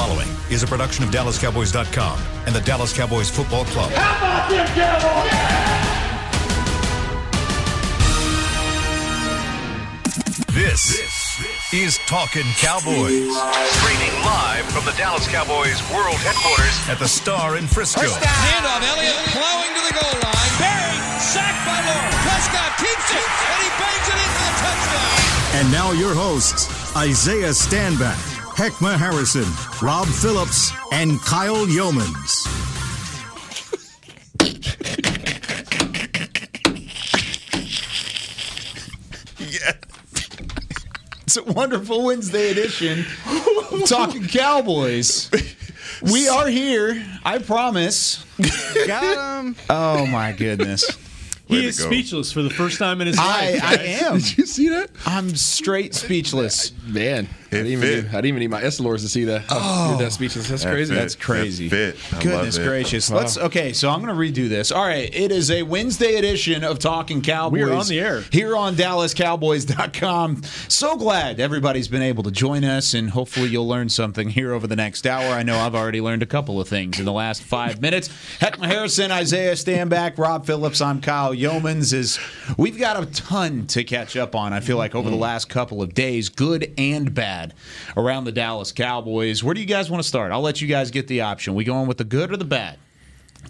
following is a production of DallasCowboys.com and the Dallas Cowboys Football Club. How about them Cowboys? This is Talking Cowboys. Streaming live from the Dallas Cowboys World Headquarters at the Star in Frisco. First down. Handoff. Elliott plowing to the goal line. Barry sacked by Lawrence. Prescott keeps it, and he bangs it in for the touchdown. And now your hosts, Isaiah Stanback, Heckma Harrison, Rob Phillips, and Kyle Youmans. Yeah. It's a wonderful Wednesday edition Talking Cowboys. We are here, I promise. Got him. Oh my goodness. He is speechless for the first time in his I, life. I guys. am. Did you see that? I'm straight speechless. Man, I didn't, even fit. need, I didn't even need my Essilors to see that. Oh, that speechless. That's That crazy. fit. That's crazy. That fit. I Goodness love it. gracious. Let's okay, so I'm gonna redo this. All right, it is a Wednesday edition of Talking Cowboys. We are on the air. Here on DallasCowboys.com. So glad everybody's been able to join us, and hopefully you'll learn something here over the next hour. I know I've already learned a couple of things in the last five minutes. Heckma Harrison, Isaiah Stanback, Rob Phillips, I'm Kyle Youmans. Is we've got a ton to catch up on, I feel like, over the last couple of days, good and bad, around the Dallas Cowboys. Where do you guys want to start? I'll let you guys get the option. We going with the good or the bad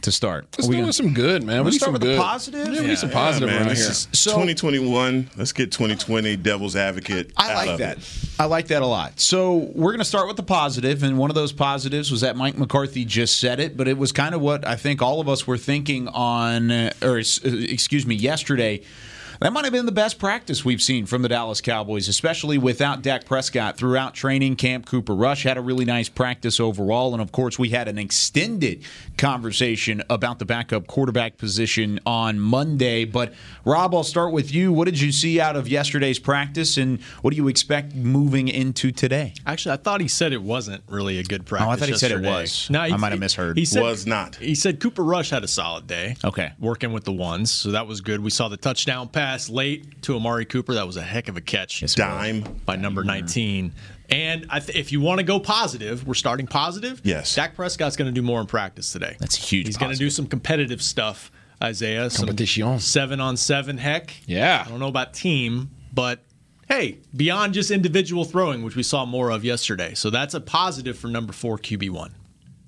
to start? Let's we do gonna- some good, man. We Let's start some with the positive? Yeah, we need some Yeah, positive man, around this here. is So- 2021. Let's get 2020 devil's advocate. I out like of that. it. I like that a lot. So we're going to start with the positive, and one of those positives was that Mike McCarthy just said it, but it was kind of what I think all of us were thinking on, or uh, excuse me, yesterday. That might have been the best practice we've seen from the Dallas Cowboys, especially without Dak Prescott throughout training camp. Cooper Rush had a really nice practice overall, and of course, we had an extended conversation about the backup quarterback position on Monday. But Rob, I'll start with you. What did you see out of yesterday's practice, and what do you expect moving into today? Actually, I thought he said it wasn't really a good practice. Oh, I thought he said it was. No, he- I might have misheard. He said, Was not. He said Cooper Rush had a solid day. Okay. working with the ones, so that was good. We saw the touchdown pass late to Amari Cooper. That was a heck of a catch Dime. by number 19. And I th- if you want to go positive, we're starting positive. Yes. Dak Prescott's going to do more in practice today. That's a huge He's going to do some competitive stuff, Isaiah. Some Competition. Seven on seven, heck. Yeah. I don't know about team, but hey, beyond just individual throwing, which we saw more of yesterday. So that's a positive for number four QB1.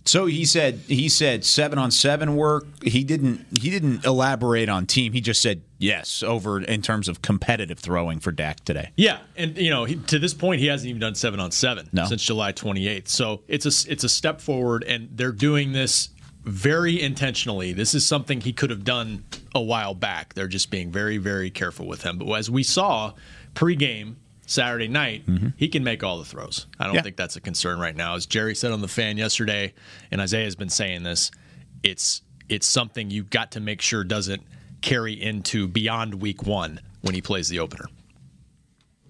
So he said he said seven on seven work. He didn't he didn't elaborate on team. He just said yes over in terms of competitive throwing for Dak today. Yeah, and you know, he, to this point, he hasn't even done seven on seven No. since July 28th. So it's a it's a step forward, and they're doing this very intentionally. This is something he could have done a while back. They're just being very very careful with him. But as we saw pregame Saturday night, he can make all the throws. I don't Mm-hmm. Yeah. think that's a concern right now. As Jerry said on the fan yesterday, and Isaiah has been saying this, it's it's something you've got to make sure doesn't carry into beyond week one when he plays the opener.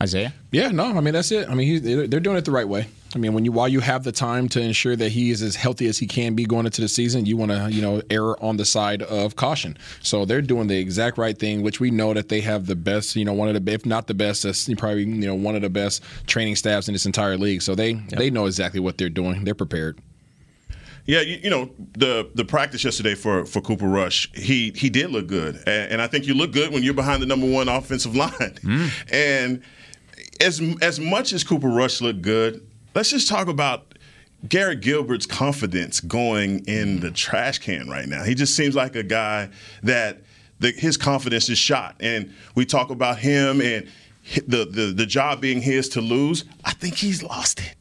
Isaiah, Yeah, no, I mean that's it. I mean he's, they're they're doing it the right way. I mean when you while you have the time to ensure that he is as healthy as he can be going into the season, you want to you know err on the side of caution. So they're doing the exact right thing, which we know that they have the best, you know, one of the if not the best, that's probably you know one of the best training staffs in this entire league. So they they know exactly what they're doing. They're prepared. Yeah, you, you know the the practice yesterday for for Cooper Rush, he he did look good, and, and I think you look good when you're behind the number one offensive line. Mm. And as as much as Cooper Rush looked good, let's just talk about Garrett Gilbert's confidence going in the trash can right now. He just seems like a guy that the, his confidence is shot, and we talk about him and the, the the job being his to lose. I think he's lost it.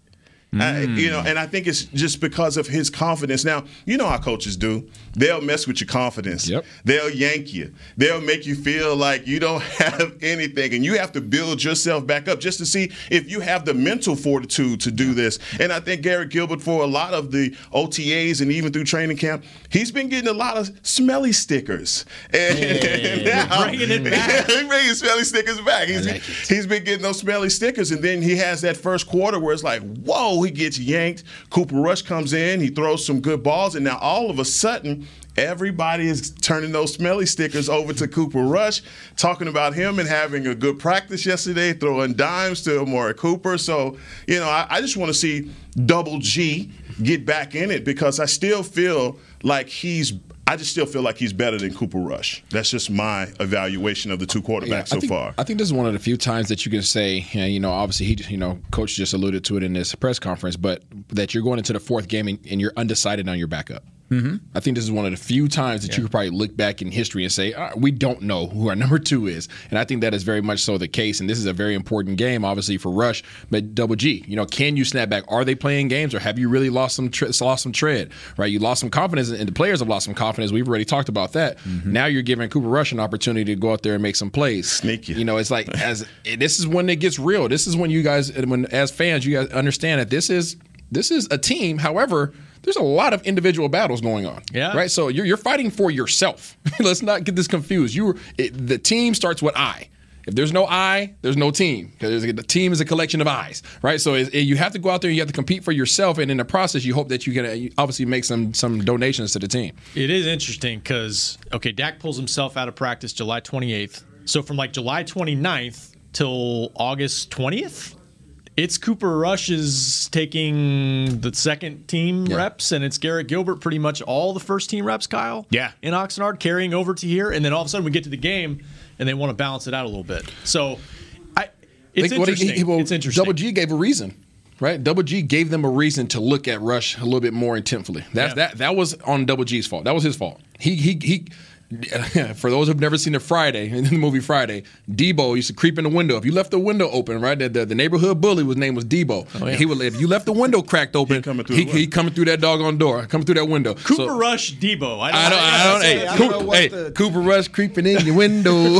I- you know, mm. and I think it's just because of his confidence. Now, you know how coaches do. They'll mess with your confidence. Yep. They'll yank you. They'll make you feel like you don't have anything, and you have to build yourself back up just to see if you have the mental fortitude to do this. And I think Garrett Gilbert, for a lot of the OTAs and even through training camp, he's been getting a lot of smelly stickers. And now, bringing it back. he's bringing smelly stickers back. He's, he's been getting those smelly stickers, and then he has that first quarter where it's like, whoa, he gets yanked. Cooper Rush comes in, he throws some good balls, and now all of a sudden, everybody is turning those smelly stickers over to Cooper Rush, talking about him and having a good practice yesterday, throwing dimes to Amari Cooper. So, you know, I, I just want to see Double G get back in it because I still feel like he's. I just still feel like he's better than Cooper Rush. That's just my evaluation of the two quarterbacks Yeah, so think, far. I think this is one of the few times that you can say, you know, obviously he, you know, coach just alluded to it in this press conference, but that you're going into the fourth game and, and you're undecided on your backup. Mm-hmm. I think this is one of the few times that you could probably look back in history and say, "All right, we don't know who our number two is. And I think that is very much so the case. And this is a very important game, obviously, for Rush, but Double G. You know, can you snap back? Are they playing games or have you really lost some tre- lost some tread? Right? You lost some confidence, and the players have lost some confidence. We've already talked about that. Now you're giving Cooper Rush an opportunity to go out there and make some plays. Sneaky. You know, it's like as this is when it gets real. This is when you guys, when as fans, you guys understand that this is this is a team. However, there's a lot of individual battles going on. Yeah. Right. So you're you're fighting for yourself. Let's not get this confused. You it, the team starts with I. If there's no I, there's no team because the team is a collection of eyes, right? So it, it- you have to go out there, you have to compete for yourself, and in the process, you hope that you can uh, obviously make some some donations to the team. It is interesting because okay, Dak pulls himself out of practice July 28th. So from like July 29th till August 20th, it's Cooper Rush is taking the second team Yeah. reps, and it's Garrett Gilbert pretty much all the first team reps. Kyle, Yeah. in Oxnard carrying over to here, and then all of a sudden we get to the game, and they want to balance it out a little bit. So, I it's Think what he- interesting. he- well, it's interesting. Double G gave a reason, right? Double G gave them a reason to look at Rush a little bit more intentfully. That's Yeah. that that was on Double G's fault. That was his fault. He he he. For those who've never seen the Friday in the movie Friday, Debo used to creep in the window. If you left the window open, right, the, the, the neighborhood bully was name was Debo. Oh, he would if you left the window cracked open, coming through he, he coming through that doggone door, coming through that window. Cooper So- Rush, Debo. I don't, I don't, I don't, hey, I don't Cooper, know what hey, the- Cooper Rush creeping in your window.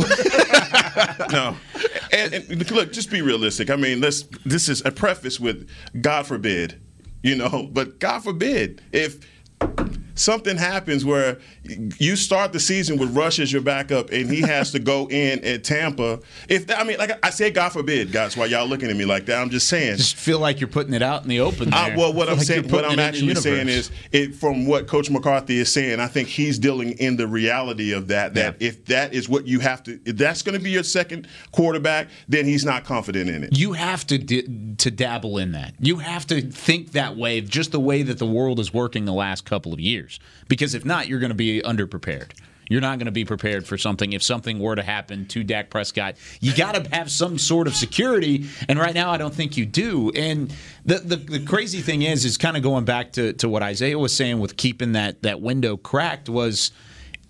no. And, and look, just be realistic. I mean, let's. This is a preface with God forbid, you know. But God forbid if something happens where you start the season with Rush as your backup and he has to go in at Tampa. If that, I mean, like I say, God forbid, guys. Why y'all looking at me like that? I'm just saying. Just feel like you're putting it out in the open. I, well, what I'm like saying, what I'm it in the actually saying is, it from what Coach McCarthy is saying, I think he's dealing in the reality of that. That Yeah. if that is what you have to, if that's going to be your second quarterback, then he's not confident in it. you have to di- to dabble in that. You have to think that way, just the way that the world is working the last couple of years. Because if not, you're going to be underprepared. You're not going to be prepared for something if something were to happen to Dak Prescott. You got to have some sort of security, and right now I don't think you do. And the the, the crazy thing is, is kind of going back to, to what Isaiah was saying with keeping that that window cracked was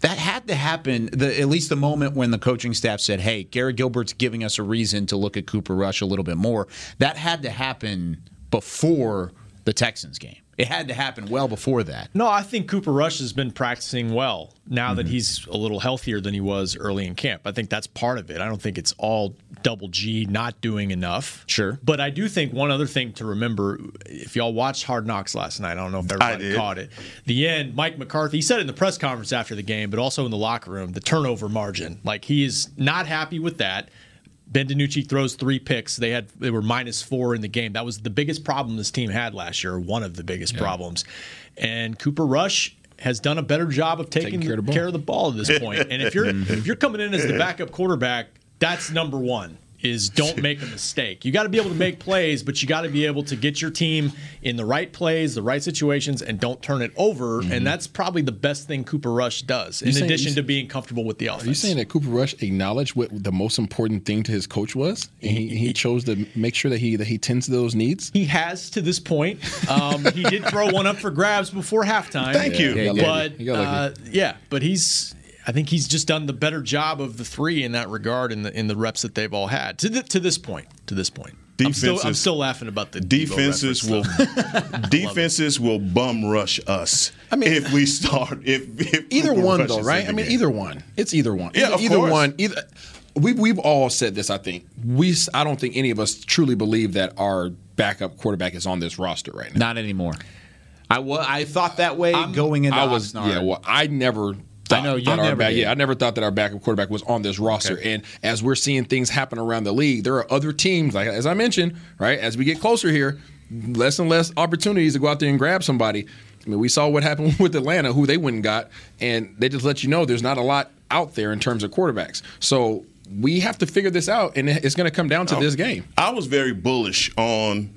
that had to happen. The, at least the moment when the coaching staff said, "Hey, Gary Gilbert's giving us a reason to look at Cooper Rush a little bit more." That had to happen before the Texans game. It had to happen well before that. No, I think Cooper Rush has been practicing well now Mm-hmm. that he's a little healthier than he was early in camp. I think that's part of it. I don't think it's all double G not doing enough. Sure. But I do think one other thing to remember if y'all watched Hard Knocks last night, I don't know if everybody caught it. The end, Mike McCarthy, he said it in the press conference after the game, but also in the locker room, the turnover margin. Like he is not happy with that. Ben DiNucci throws three picks. They had they were minus four in the game. That was the biggest problem this team had last year. One of the biggest problems. And Cooper Rush has done a better job of taking, Taking care of the ball. care of the ball at this point. And if you're if you're coming in as the backup quarterback, that's number one. Is don't make a mistake. You got to be able to make plays, but you got to be able to get your team in the right plays, the right situations, and don't turn it over. And that's probably the best thing Cooper Rush does, in saying- addition you- to being comfortable with the offense. Are you saying that Cooper Rush acknowledged what the most important thing to his coach was, and he, he chose to make sure that he that he tends to those needs? He has to this point. Um, he did throw one up for grabs before halftime. Thank you. Yeah, he got lucky. But He uh, yeah, but he's. I think he's just done the better job of the three in that regard in the in the reps that they've all had to the, to this point. To this point, I'm still I'm still laughing about the Defenses will defenses will bum rush us. I mean- if we start if, if Either one, though, right? I mean, game. either one. It's either one. Yeah, either, of either one. Either we've we've all said this. I think we. I don't think any of us truly believe that our backup quarterback is on this roster right now. Not anymore. I wa- I thought that way going into I was Oxnard. yeah. Well, I never. I know, you thought our never back, did. yeah, I never thought that our backup quarterback was on this roster. And as we're seeing things happen around the league, there are other teams, like as I mentioned, right? As we get closer here, less and less opportunities to go out there and grab somebody. I mean, we saw what happened with Atlanta, who they went and got, and they just let you know there's not a lot out there in terms of quarterbacks. So we have to figure this out, and it's going to come down to this game. I was very bullish on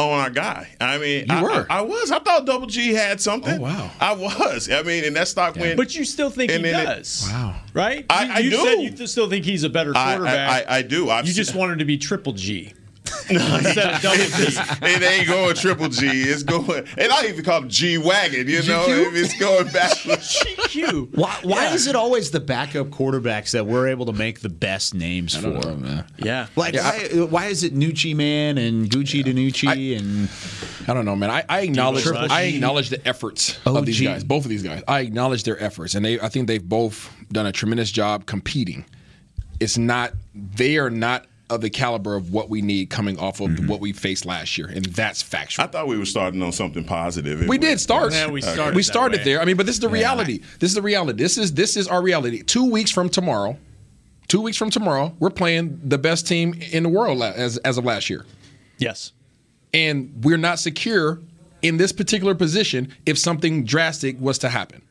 Oh, on our guy. I mean, You I, were. I, I was. I thought Double G had something. Oh, wow. I was. I mean, and that stock went. But you still think And he then it- does. Wow. Right? I- you I you do. said you still think he's a better quarterback. I, I, I do. I've you just want him to be triple G. Instead of double G. it ain't going triple G. It's going, and I even call it G wagon. You know, GQ? it's going backwards. GQ. Why, why is it always the backup quarterbacks that we're able to make the best names for? Man. Yeah. Like, why, why is it Nucci Man and Gucci DiNucci and I don't know, man. I, I acknowledge Triple I G. acknowledge the efforts OG. of these guys, both of these guys. I acknowledge their efforts, and they I think they've both done a tremendous job competing. It's not they are not of the caliber of what we need coming off of mm-hmm. what we faced last year, and that's factual. I thought we were starting on something positive. we did start. Yeah, we started We started there. I mean, but this is the reality. This is the reality. This is this is our reality. Two weeks from tomorrow, two weeks from tomorrow, we're playing the best team in the world as as of last year. Yes. and we're not secure in this particular position if something drastic was to happen.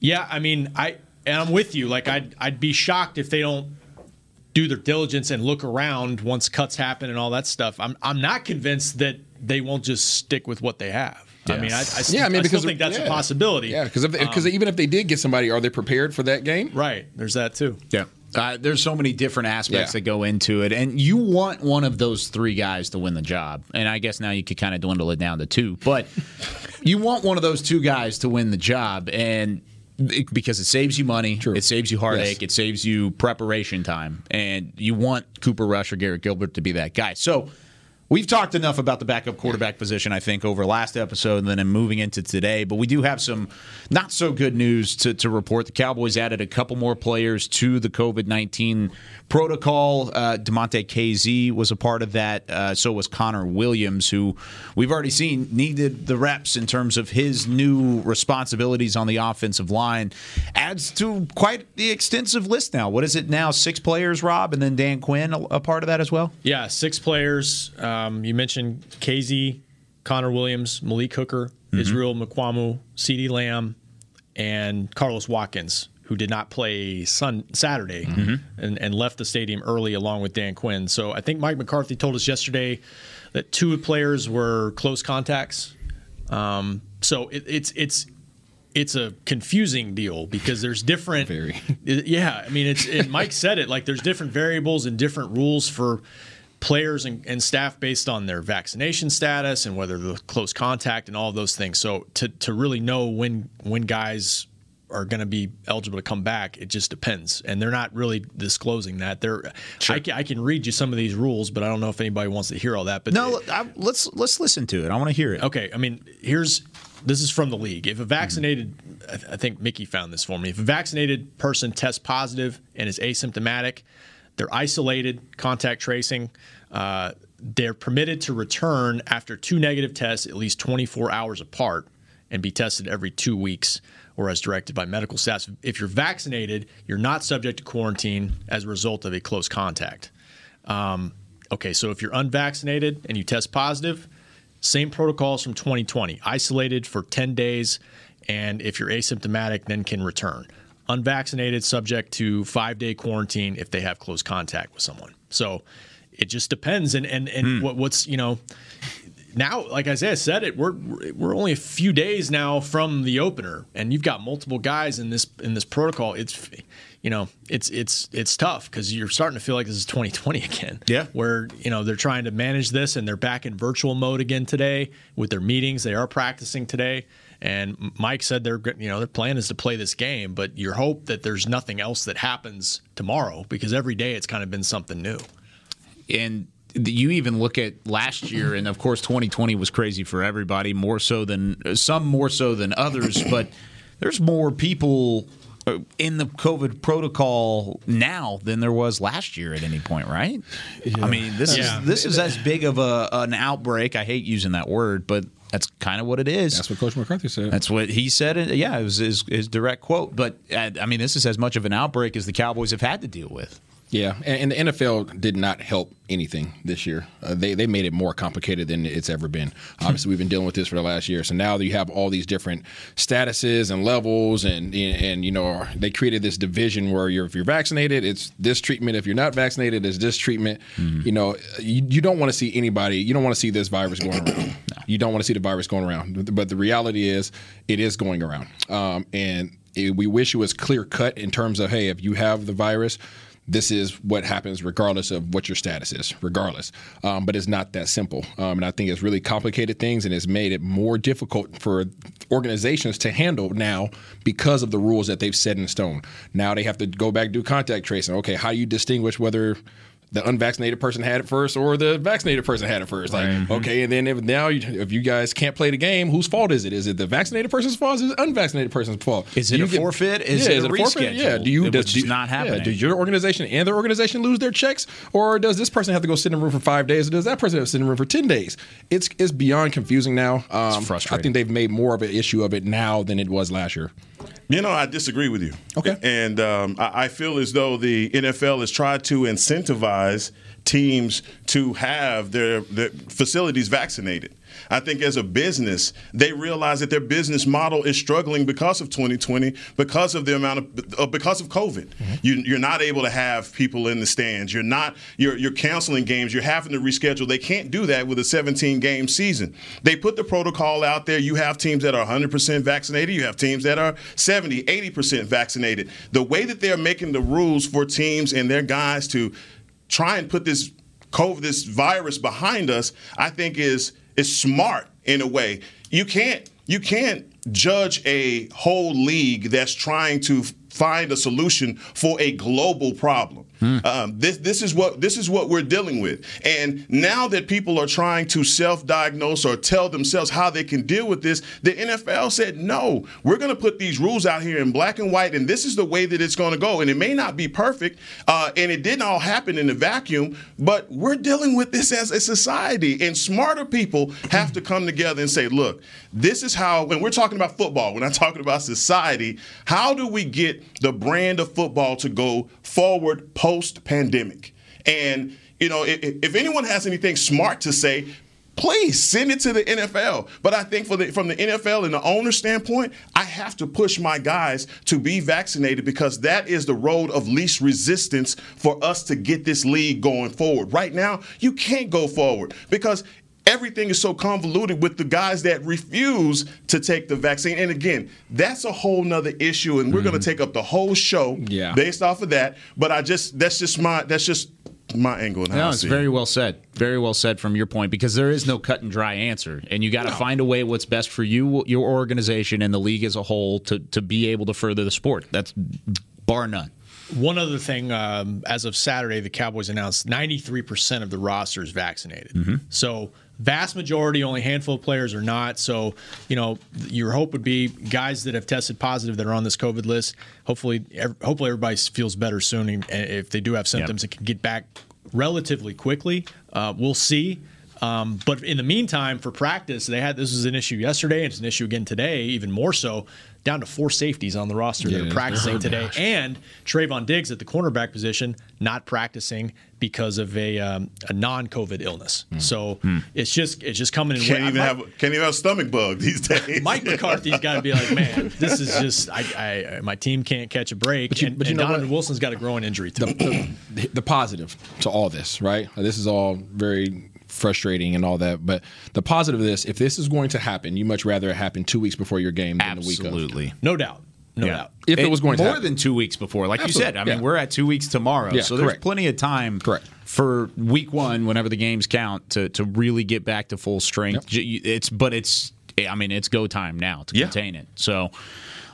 Yeah, I mean, I and I'm with you. Like, I'd I'd be shocked if they don't do their diligence and look around once cuts happen and all that stuff. I'm I'm not convinced that they won't just stick with what they have. I mean, I, I, st- Yeah, I mean, I still think that's yeah. a possibility. Yeah, because because even if they did get somebody, are they prepared for that game? Right. There's that too. Yeah. Uh, there's so many different aspects Yeah. that go into it, and you want one of those three guys to win the job. And I guess now you could kind of dwindle it down to two, but you want one of those two guys to win the job, and it- because it saves you money, True. it saves you heartache, Yes. it saves you preparation time, and you want Cooper Rush or Garrett Gilbert to be that guy. So. We've talked enough about the backup quarterback position, I think, over last episode and then in moving into today. But we do have some not so good news to, to report. The Cowboys added a couple more players to the COVID 19 protocol. Uh, Damontae Kazee was a part of that. Uh, so was Connor Williams, who we've already seen needed the reps in terms of his new responsibilities on the offensive line. Adds to quite the extensive list now. What is it now? Six players, Rob, and then Dan Quinn a, a part of that as well? Yeah, six players. Um, Um, you mentioned Kazee, Connor Williams, Malik Hooker, mm-hmm. Israel Mukuamu, CeeDee Lamb, and Carlos Watkins, who did not play Sun Saturday mm-hmm. and, and left the stadium early along with Dan Quinn. So I think Mike McCarthy told us yesterday that two players were close contacts. Um, so it, it's it's it's a confusing deal because there's different. Very. Yeah, I mean, it's and Mike said it like there's different variables and different rules for players and, and staff based on their vaccination status and whether the close contact and all those things. So to to really know when when guys are going to be eligible to come back, it just depends, and they're not really disclosing that. They're I, can, I can read you some of these rules, but I don't know if anybody wants to hear all that. But No, I, let's let's listen to it. I want to hear it. Okay, I mean, here's this is from the league. If a mm-hmm. vaccinated, I th- I think Mickey found this for me. If a vaccinated person tests positive and is asymptomatic, they're isolated, contact tracing. Uh, they're permitted to return after two negative tests at least 24 hours apart and be tested every two weeks or as directed by medical staff. If you're vaccinated, you're not subject to quarantine as a result of a close contact. Um, okay, so if you're unvaccinated and you test positive, same protocols from 2020. Isolated for 10 days, and if you're asymptomatic, then can return. Unvaccinated, subject to five day quarantine if they have close contact with someone. So it just depends. And and and hmm. what, what's you know now, like Isaiah said, it we're we're only a few days now from the opener, and you've got multiple guys in this in this protocol. It's you know it's it's it's tough because you're starting to feel like this is 2020 again. Yeah. where you know they're trying to manage this, and they're back in virtual mode again today with their meetings. They are practicing today, and Mike said their you know their plan is to play this game, but your hope that there's nothing else that happens tomorrow because every day it's kind of been something new. and you even look at last year, and of course, 2020 was crazy for everybody, more so than some, more so than others. But there's more people uh, in the COVID protocol now than there was last year at any point, right? I mean, this Yeah. is this is as big of a an outbreak. I hate using that word, but that's kind of what it is. That's what Coach McCarthy said. That's what he said. Yeah, it was his, his direct quote. But uh, I mean, this is as much of an outbreak as the Cowboys have had to deal with. Yeah, and, and the NFL did not help anything this year. Uh, they they made it more complicated than it's ever been. Obviously, we've been dealing with this for the last year. So now you have all these different statuses and levels, and and you know they created this division where you're if you're vaccinated, it's this treatment. If you're not vaccinated, it's this treatment. Mm-hmm. You know, you, you don't want to see anybody. You don't want to see this virus going around. You don't want to see the virus going around. But the reality is, it is going around, um, and it, we wish it was clear cut in terms of hey, if you have the virus this is what happens regardless of what your status is, regardless. Um, but it's not that simple. Um, and I think it's really complicated things and it's made it more difficult for organizations to handle now because of the rules that they've set in stone. Now they have to go back do contact tracing. Okay, how do you distinguish whether the unvaccinated person had it first or the vaccinated person had it first. Like, mm-hmm. okay, and then if now you, if you guys can't play the game, whose fault is it? Is it the vaccinated person's fault? Is it the unvaccinated person's fault? Is it a get, forfeit? Is yeah, it is a, forfeit? Yeah. Do you does, do, not happening? Yeah, does your organization and their organization lose their checks, or does this person have to go sit in a room for five days, or does that person have to sit in a room for ten days? It's it's beyond confusing now. Um, it's frustrating. I think they've made more of an issue of it now than it was last year. You know, I disagree with you. Okay. And um, I, I feel as though the NFL has tried to incentivize teams to have their, their facilities vaccinated. I think as a business, they realize that their business model is struggling because of 2020, because of the amount of uh, because of COVID. Mm-hmm. You, are not able to have people in the stands. You're not you're you're canceling games. You're having to reschedule. They can't do that with a 17 game season. They put the protocol out there. You have teams that are 100% vaccinated. You have teams that are 70, 80% vaccinated. The way that they're making the rules for teams and their guys to try and put this COVID, this virus behind us, I think is is smart in a way. You can't you can't judge a whole league that's trying to find a solution for a global problem. Hmm. Um, this this is what this is what we're dealing with. And now that people are trying to self-diagnose or tell themselves how they can deal with this, the NFL said no. We're going to put these rules out here in black and white, and this is the way that it's going to go. And it may not be perfect, uh, and it didn't all happen in a vacuum, but we're dealing with this as a society. And smarter people have to come together and say, look, this is how. When we're talking about football, when I'm talking about society, how do we get the brand of football to go forward? Post pandemic. And, you know, if, if, anyone has anything smart to say, please send it to the NFL. But I think the, from the NFL and the owner standpoint, I have to push my guys to be vaccinated because that is the road of least resistance for us to get this league going forward. Right now, you can't go forward because everything is so convoluted with the guys that refuse to take the vaccine. And again, that's a whole nother issue, and we're mm-hmm. going to take up the whole show yeah. based off of that. But I just that's just my that's just my angle. And no, it's very well said. Very well said from your point because there is no cut and dry answer, and you got to no. find a way what's best for you, your organization, and the league as a whole to to be able to further the sport. That's bar none. One other thing, um, as of Saturday, the Cowboys announced 93% of the roster is vaccinated. Mm-hmm. So vast majority, only a handful of players are not. So, you know, your hope would be guys that have tested positive that are on this COVID list. Hopefully, hopefully everybody feels better soon. If they do have symptoms, yep. it can get back relatively quickly. Uh, we'll see. Um, but in the meantime, for practice, they had this was an issue yesterday. And it's an issue again today, even more so. Down to four safeties on the roster yeah, that are practicing oh, today, gosh. and Trevon Diggs at the cornerback position not practicing because of a, um, a non-COVID illness. Mm. So mm. it's just it's just coming in. Can't even have can't even have stomach bug these days. Mike McCarthy's got to be like, man, this is just I, I, my team can't catch a break. But, you, and, but you and know Donovan what? Wilson's got a growing injury too. The, the, the positive to all this, right? This is all very frustrating and all that. But the positive of this, if this is going to happen, you much rather it happen two weeks before your game than Absolutely. the week of. Absolutely, no doubt. No yeah. doubt. If it, it was going more to more than two weeks before, like Absolutely. you said, I mean, yeah. we're at two weeks tomorrow, yeah, so correct. there's plenty of time. Correct. For week one, whenever the games count, to to really get back to full strength. Yep. It's but it's I mean it's go time now to contain it. So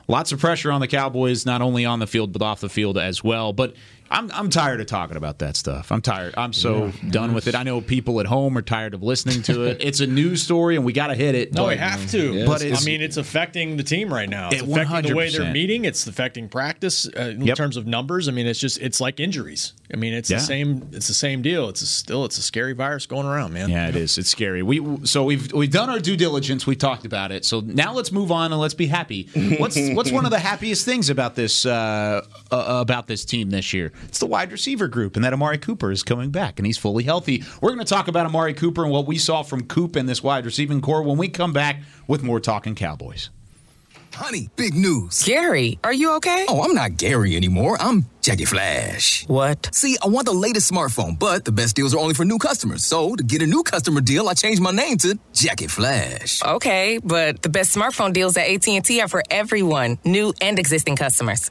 lots of pressure on the Cowboys, not only on the field but off the field as well. But I'm I'm tired of talking about that stuff. I'm tired. I'm so yeah, done with it. I know people at home are tired of listening to it. it's a news story, and we got to hit it. No, but, we have to. Yes. But I mean, it's affecting the team right now. It's it, affecting the way they're meeting. It's affecting practice uh, in yep. terms of numbers. I mean, it's just it's like injuries. I mean, it's yeah. the same. It's the same deal. It's a, still it's a scary virus going around, man. Yeah, it is. It's scary. We so we've we've done our due diligence. We talked about it. So now let's move on and let's be happy. What's what's one of the happiest things about this uh, uh, about this team this year? It's the wide receiver group, and that Amari Cooper is coming back, and he's fully healthy. We're going to talk about Amari Cooper and what we saw from Coop and this wide receiving core when we come back with more Talking Cowboys. Honey, big news. Gary, are you okay? Oh, I'm not Gary anymore. I'm Jackie Flash. What? See, I want the latest smartphone, but the best deals are only for new customers. So, to get a new customer deal, I changed my name to Jackie Flash. Okay, but the best smartphone deals at AT&T are for everyone, new and existing customers.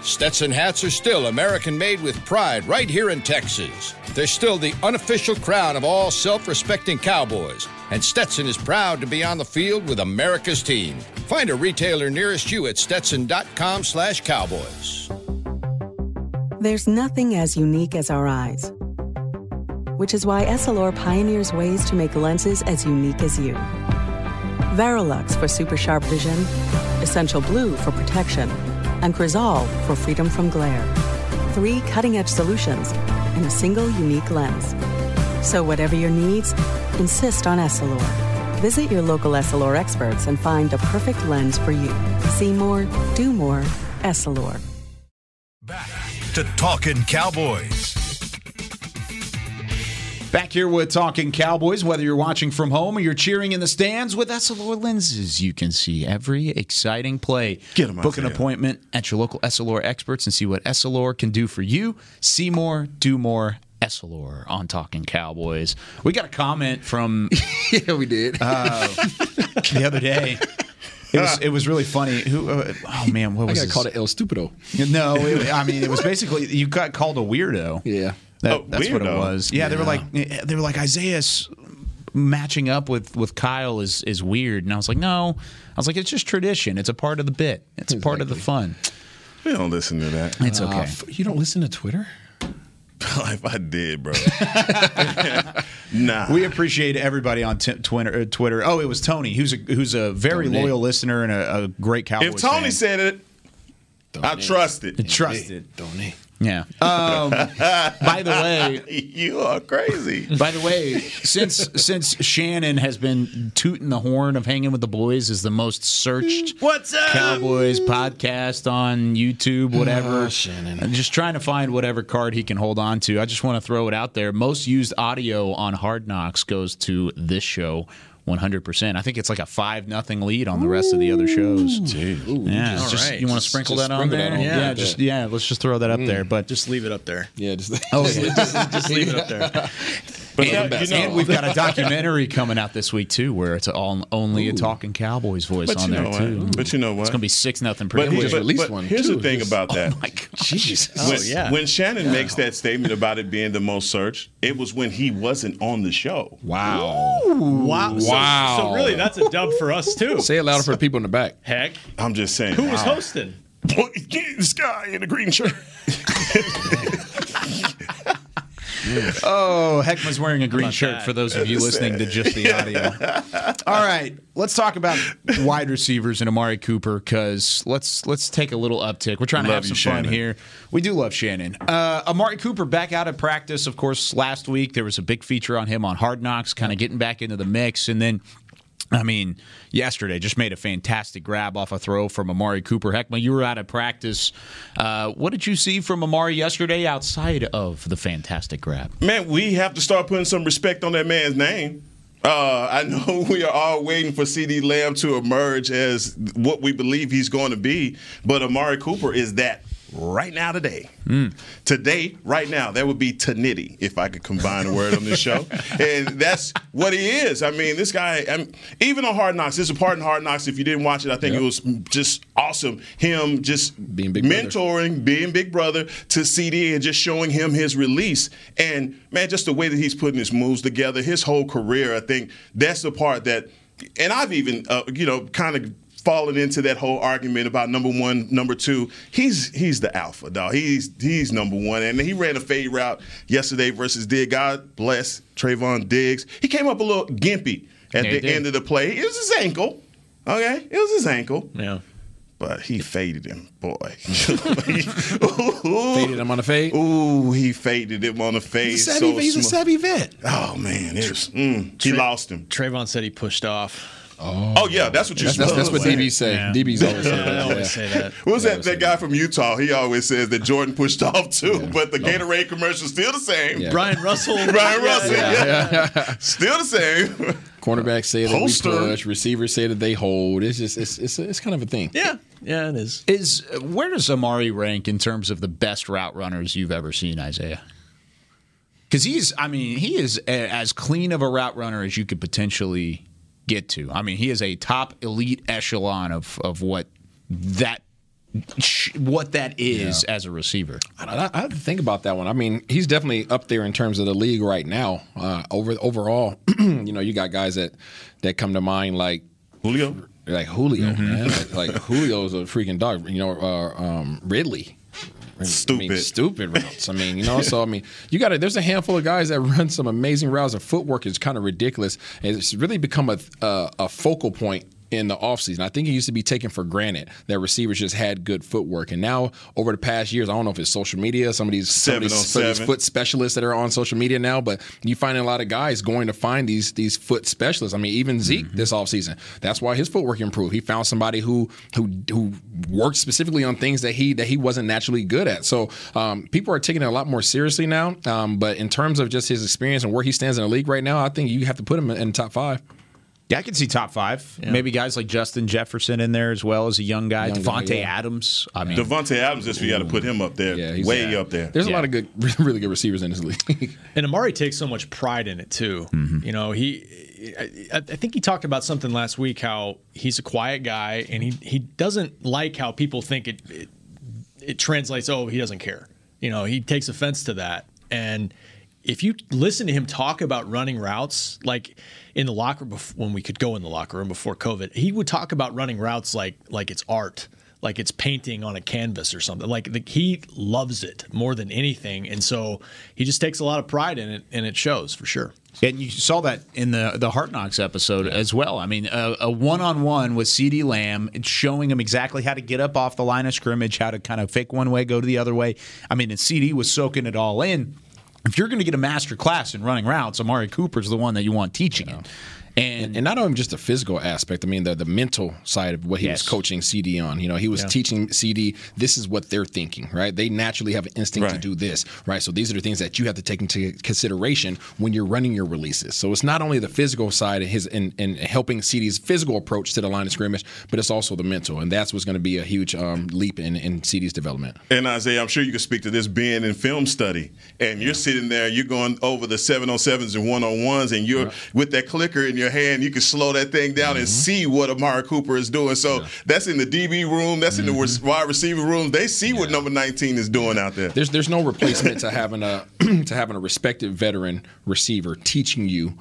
Stetson hats are still American made with pride right here in Texas. They're still the unofficial crown of all self respecting cowboys, and Stetson is proud to be on the field with America's team. Find a retailer nearest you at stetson.com slash cowboys. There's nothing as unique as our eyes, which is why Essilor pioneers ways to make lenses as unique as you. Varilux for super sharp vision, Essential Blue for protection, and Crizal for freedom from glare. Three cutting edge solutions in a single unique lens. So, whatever your needs, insist on Essilor. Visit your local Essilor experts and find the perfect lens for you. See more, do more, Essilor. Back to Talking Cowboys. Back here with Talking Cowboys, whether you're watching from home or you're cheering in the stands with Essilor lenses, you can see every exciting play. Get 'em, Book an appointment at your local Essilor experts and see what Essilor can do for you. See more, do more. Essilor on Talking Cowboys. We got a comment from yeah, we did. uh, the other day. It was it was really funny. Who? Uh, oh man, what was? I got called an El Stupido. No, it, I mean it was basically you got called a weirdo. Yeah. That, Oh, that's what it was. Yeah, they were like they were like Isaiah's matching up with with Kyle is is weird, and I was like, no, I was like, it's just tradition. It's a part of the bit. It's a part of the fun. We don't listen to that. It's okay. Uh, you don't listen to Twitter? if I did, bro. nah. We appreciate everybody on t- Twitter. Uh, Twitter. Oh, it was Tony, who's a who's a very Tony. loyal listener and a, a great Cowboys if Tony fan. said it, I trust it. Trust it. Don't Yeah. Um, by the way, you are crazy. By the way, since since Shannon has been tooting the horn of hanging with the boys is the most searched What's up? Cowboys podcast on YouTube, whatever. Oh, Shannon. I'm just trying to find whatever card he can hold on to. I just want to throw it out there. Most used audio on Hard Knocks goes to this show. 100%. I think it's like a 5 nothing lead on the rest of the other shows. Yeah, All just right. you want to sprinkle just that on sprinkle there? that on. yeah, Yeah. just yeah, let's just throw that up mm. there. But Just leave it up there. Yeah, just oh, yeah. Just leave it up there. But and, yeah, you know, and we've got a documentary coming out this week too, where it's all only a talking Cowboys voice but on there too. what? But you know what? It's gonna be six nothing. But, Pretty he- quick. but- released but one, here's too. the thing about that. Oh my God. Jesus. Oh, when, yeah. when Shannon makes that statement about it being the most searched, it was when he wasn't on the show. Wow. Wow. So- Wow. So, really, that's a dub for us, too. Say it louder for the people in the back. Heck. I'm just saying. Who was hosting? This guy in a green shirt. Oh, Heckman's wearing a green shirt that? for those of you listening to just the audio. All right, let's talk about wide receivers and Amari Cooper because let's let's take a little uptick. We're trying to have some you, fun Shannon. here. We do love Shannon. Uh, Amari Cooper back out of practice, of course. Last week there was a big feature on him on Hard Knocks, kind of getting back into the mix, and then. I mean, yesterday just made a fantastic grab off a throw from Amari Cooper. Heckman, you were out of practice. Uh, what did you see from Amari yesterday outside of the fantastic grab? Man, we have to start putting some respect on that man's name. Uh, I know we are all waiting for CeeDee Lamb to emerge as what we believe he's going to be, but Amari Cooper is that. Right now today. Today, right now, that would be Tanitty if I could combine a word on this show. and that's what he is. I mean, this guy, I mean, even on Hard Knocks, this is a part in Hard Knocks. If you didn't watch it, I think Yep. it was just awesome. Him just Being big brother. mentoring, being big brother to CeeDee and just showing him his release. And man, just the way that he's putting his moves together, his whole career, I think that's the part that, and I've even, uh, you know, kind of fallen into that whole argument about number one, number two. He's he's the alpha dog. He's he's number one, and he ran a fade route yesterday versus Dig. God bless Trevon Diggs. He came up a little gimpy at Yeah, the end of the play. It was his ankle. Okay, it was his ankle. Yeah. But he faded him, boy. Faded him on the fade. Ooh, he faded him on the fade. He's a savvy, so he's a smooth. savvy vet. Oh man, it was, mm, he lost him. Trevon said he pushed off. Oh, yeah, that's what you're That's, that's, that's what DB say. Yeah. DB's always say that. always yeah. say that. What was that, that guy from Utah? He always says that Jordan pushed off too, but the oh. Gatorade commercial's still the same. Yeah. Bryon Russell. Bryon Russell, Yeah, yeah. still the same. Cornerbacks say that Holster. we push. Receivers say that they hold. It's just it's it's, it's kind of a thing. Yeah. Yeah, it is. Is where does Amari rank in terms of the best route runners you've ever seen, Isaiah? Because he's, I mean, he is a, as clean of a route runner as you could potentially get to. I mean, he is a top elite echelon of of what that what that is as a receiver. I, I, I have to think about that one. I mean, he's definitely up there in terms of the league right now. Uh, over overall, you know, you got guys that that come to mind like Julio. like Julio, man. Like, like Julio's a freaking dog. You know, uh, um, Ridley. I mean, Stupid. stupid routes. I mean, you know, so I mean, you got to. There's a handful of guys that run some amazing routes. and footwork is kind of ridiculous. And it's really become a a, a focal point in the offseason. I think it used to be taken for granted that receivers just had good footwork. And now, over the past years, I don't know if it's social media, some of these, some of these, some of these foot specialists that are on social media now, but you find a lot of guys going to find these these foot specialists. I mean, even Zeke Mm-hmm. this offseason, that's why his footwork improved. He found somebody who who who worked specifically on things that he that he wasn't naturally good at. So um, people are taking it a lot more seriously now. Um, but in terms of just his experience and where he stands in the league right now, I think you have to put him in the top five. Yeah, I can see top five. Maybe guys like Justin Jefferson in there as well as a young guy. Young guy, yeah. Adams. I mean, Davante Adams, just we got to put him up there, Yeah, he's- way yeah. up there. There's a lot of good, really good receivers in this league. And Amari takes so much pride in it too. Mm-hmm. You know, he I, I think he talked about something last week how he's a quiet guy and he he doesn't like how people think it it, it translates oh, he doesn't care. You know, he takes offense to that. And if you listen to him talk about running routes like in the locker when we could go in the locker room before COVID, he would talk about running routes like like it's art. Like it's painting on a canvas or something. Like the, he loves it more than anything, and so he just takes a lot of pride in it, and it shows for sure. And you saw that in the the Hard Knocks episode as well. I mean, a one on one with CeeDee Lamb, showing him exactly how to get up off the line of scrimmage, how to kind of fake one way, go to the other way. I mean, and CeeDee was soaking it all in. If you're going to get a master class in running routes, Amari Cooper's the one that you want teaching it. And, and not only just the physical aspect, I mean the the mental side of what he Yes. was coaching CeeDee on. You know, he was Yeah. teaching CeeDee this is what they're thinking, right? They naturally have an instinct to do this, right? So these are the things that you have to take into consideration when you're running your releases. So it's not only the physical side of his and and helping CeeDee's physical approach to the line of scrimmage, but it's also the mental, and that's what's going to be a huge um, leap in in CeeDee's development. And Isaiah, I'm sure you can speak to this being in film study. And you're sitting there, you're going over the 707s and 101s, and you're with that clicker in your hand, you can slow that thing down Mm-hmm. and see what Amari Cooper is doing. So that's in the DB room, that's in the Mm-hmm. wide receiver room. They see what number 19 is doing out there. There's there's no replacement to having a to having a respected veteran receiver teaching you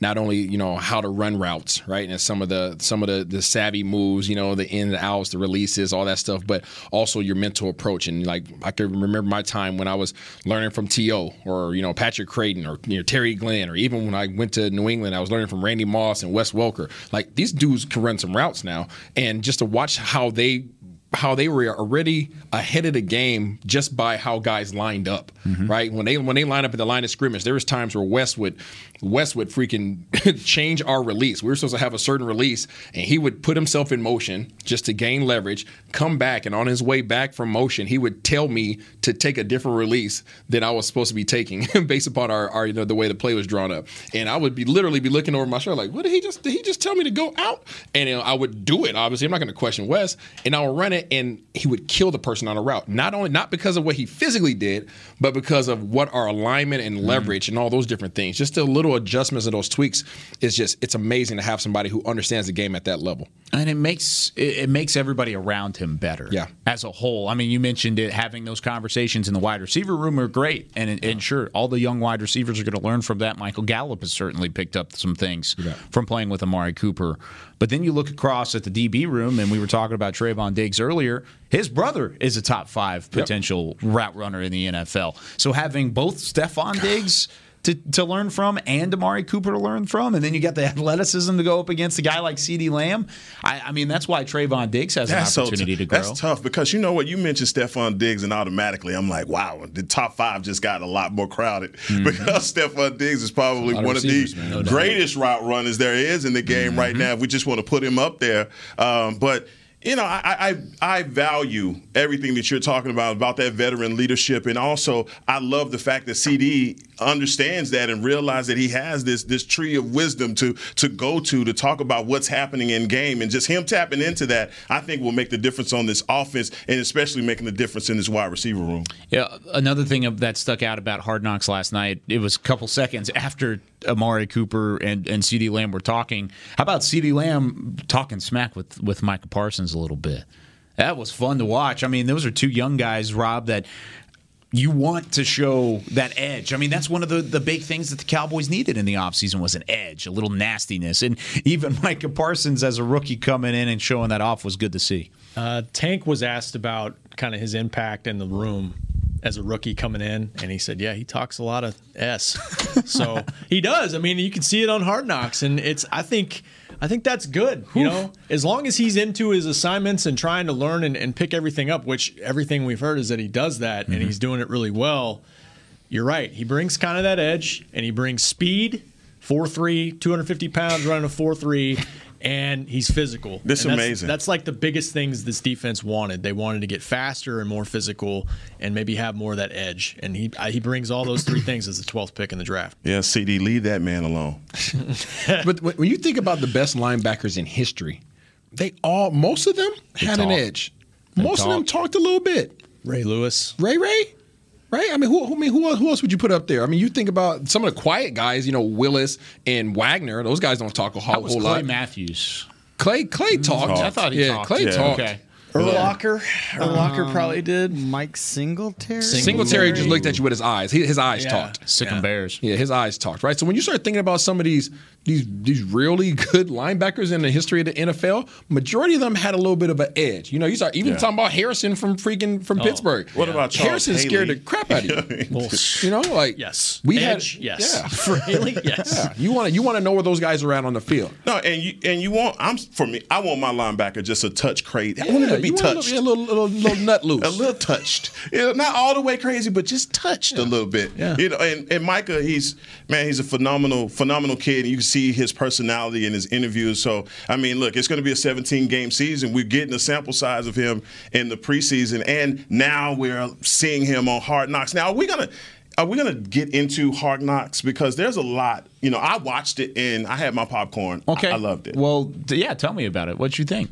not only you know how to run routes, right, and some of the some of the the savvy moves, you know, the in and outs, the releases, all that stuff, but also your mental approach. And like I can remember my time when I was learning from T.O. or you know Patrick Crayton or you know Terry Glenn, or even when I went to New England, I was learning from Randy Moss and Wes Welker. Like these dudes can run some routes now, and just to watch how they how they were already ahead of the game just by how guys lined up, mm-hmm. right? When they when they line up at the line of scrimmage, there was times where Wes would Wes would freaking change our release. We were supposed to have a certain release, and he would put himself in motion just to gain leverage, come back, and on his way back from motion, he would tell me to take a different release than I was supposed to be taking based upon our, our you know the way the play was drawn up. And I would be literally be looking over my shoulder like, what did he just did he just tell me to go out? And you know, I would do it. Obviously, I'm not going to question Wes, and I would run it it and he would kill the person on a route. Not only not because of what he physically did, but because of what our alignment and mm. leverage and all those different things. Just a little adjustments and those tweaks is just it's amazing to have somebody who understands the game at that level. And it makes it, makes everybody around him better. Yeah. As a whole. I mean, you mentioned it having those conversations in the wide receiver room are great. And and sure, all the young wide receivers are going to learn from that. Michael Gallup has certainly picked up some things from playing with Amari Cooper. But then you look across at the DB room, and we were talking about Trevon Diggs earlier. His brother is a top five potential route runner in the NFL. So having both Stefon Diggs to, to learn from and Amari Cooper to learn from, and then you got the athleticism to go up against a guy like CeeDee Lamb. I, I mean, that's why Trevon Diggs has That's an so opportunity t- to grow. That's tough because you know what? You mentioned Stefon Diggs, and automatically I'm like, wow, the top five just got a lot more crowded because Stefon Diggs is probably one of the man, no doubt. greatest route runners there is in the game right now. If we just want to put him up there, um, but. You know, I, I I value everything that you're talking about about that veteran leadership, and also I love the fact that CeeDee understands that and realize that he has this this tree of wisdom to to go to to talk about what's happening in game, and just him tapping into that, I think will make the difference on this offense, and especially making the difference in this wide receiver room. Yeah, another thing that stuck out about Hard Knocks last night, it was a couple seconds after Amari Cooper and, and CeeDee Lamb were talking. How about CeeDee Lamb talking smack with, with Micah Parsons a little bit? That was fun to watch. I mean, those are two young guys, Rob, that you want to show that edge. I mean, that's one of the, the big things that the Cowboys needed in the offseason was an edge, a little nastiness. And even Micah Parsons as a rookie coming in and showing that off was good to see. Uh, Tank was asked about kind of his impact in the room as a rookie coming in, and he said, "Yeah, he talks a lot of s." so he does. I mean, you can see it on Hard Knocks, and it's. I think. I think that's good. You know, as long as he's into his assignments and trying to learn and, and pick everything up, which everything we've heard is that he does that, and mm-hmm. he's doing it really well. You're right. He brings kind of that edge, and he brings speed. 4'3", 250 pounds, running a 4'3", and he's physical. This is that's- amazing. That's like the biggest things this defense wanted. They wanted to get faster and more physical, and maybe have more of that edge. And he he brings all those three things as the 12th pick in the draft. Yeah, CeeDee, leave that man alone. but when when you think about the best linebackers in history, they all most of them had an talk. edge. Most of them talked a little bit. Ray Lewis, Ray Ray, right? I mean, who, who, I mean, who, else- who else would you put up there? I mean, you think about some of the quiet guys, you know, Willis and Wagner. Those guys don't talk a whole, That was whole Clay lot. Matthews. Clay, Clay mm. talked. I thought he yeah, talked. Clay Yeah. talked. Okay. Urlacher, Urlacher um, probably did. Mike Singletary. Singletary just looked at you with his eyes. He, his eyes Yeah. talked. Sick and Bears. Yeah, his eyes talked, right? So when you start thinking about some of these these these really good linebackers in the history of the NFL, majority of them had a little bit of an edge. You know, you start even Yeah. talking about Harrison from freaking from oh. Pittsburgh. What about Charles Harrison scared the crap out of you. Well, you know, like yes, we edge, had yes. yeah. For Haley, yes. Yeah, you want to you want to know where those guys are at on the field. No, and you and you want I'm for me. I want my linebacker just a touch crazy. I want him to be you want a touched, little, little, little, little nut loose. a little touched. You know, not all the way crazy, but just touched a little bit. Yeah. You know, and, and Micah, he's man, he's a phenomenal, phenomenal kid. And you can see his personality in his interviews. So I mean, look, it's going to be a 17 game season. We're getting a sample size of him in the preseason, and now we're seeing him on Hard Knocks. Now, are we gonna? Are we gonna get into Hard Knocks because there's a lot? You know, I watched it and I had my popcorn. I- Okay. I, loved it. Well, d- yeah, tell me about it. What'd you think?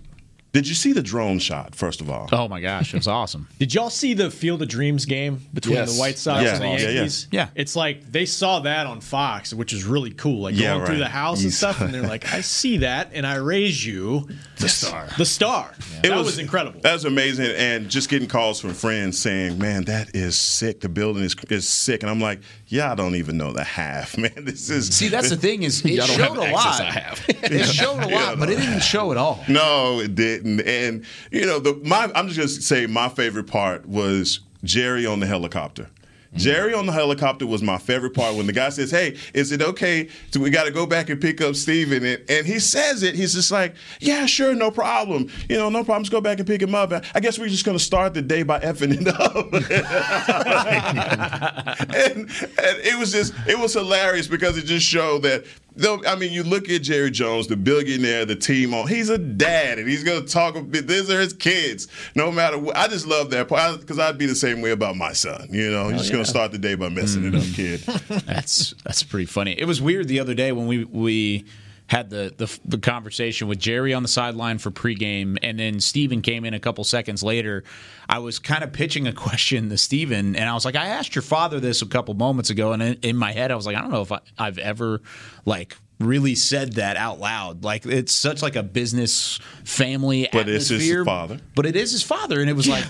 Did you see the drone shot? First of all, Oh my gosh, it was awesome. Did y'all see the Field of Dreams game between Yes. the White Sox Yeah. and the oh, Yeah, yeah. Yankees? Yeah. It's like they saw that on Fox, which is really cool. Like Yeah, going through right. the house and You stuff, and they're like, I see that, and I raise you the star. The star. That was, incredible. That was amazing, and just getting calls from friends saying, "Man, that is sick. The building is is sick." And I'm like, "Yeah, I don't even know the half, man. This is See, that's the thing is it Y'all showed a lot. It showed a lot, but it didn't show at all. No, it didn't. And you know, the my I'm just gonna say my favorite part was Jerry on the helicopter. Mm-hmm. Jerry on the helicopter was my favorite part when the guy says, Hey, is it okay? We got to go back and pick up Steven. And, and he says it. He's just like, Yeah, sure, no problem. You know, no problem. Just go back and pick him up. I guess we're just to start the day by effing it up. and, and it was just, it was hilarious because it just showed that Though I mean, you look at Jerry Jones, the billionaire, the team on. He's a dad, and he's going to talk. a. These are his kids, no matter what. I just love that part because I'd be the same way about my son. You know, he's just going to start the day by messing it up, mm. kid. That's that's pretty funny. It was weird the other day when we we had the, the the conversation with Jerry on the sideline for pregame, and then Steven came in a couple seconds later. I was kind of pitching a question to Steven, and I was like, I asked your father this a couple moments ago, and in, in my head, I was like, I don't know if I, I've ever like really said that out loud. Like it's such like a business family But it's his father. But it is his father, and it was like.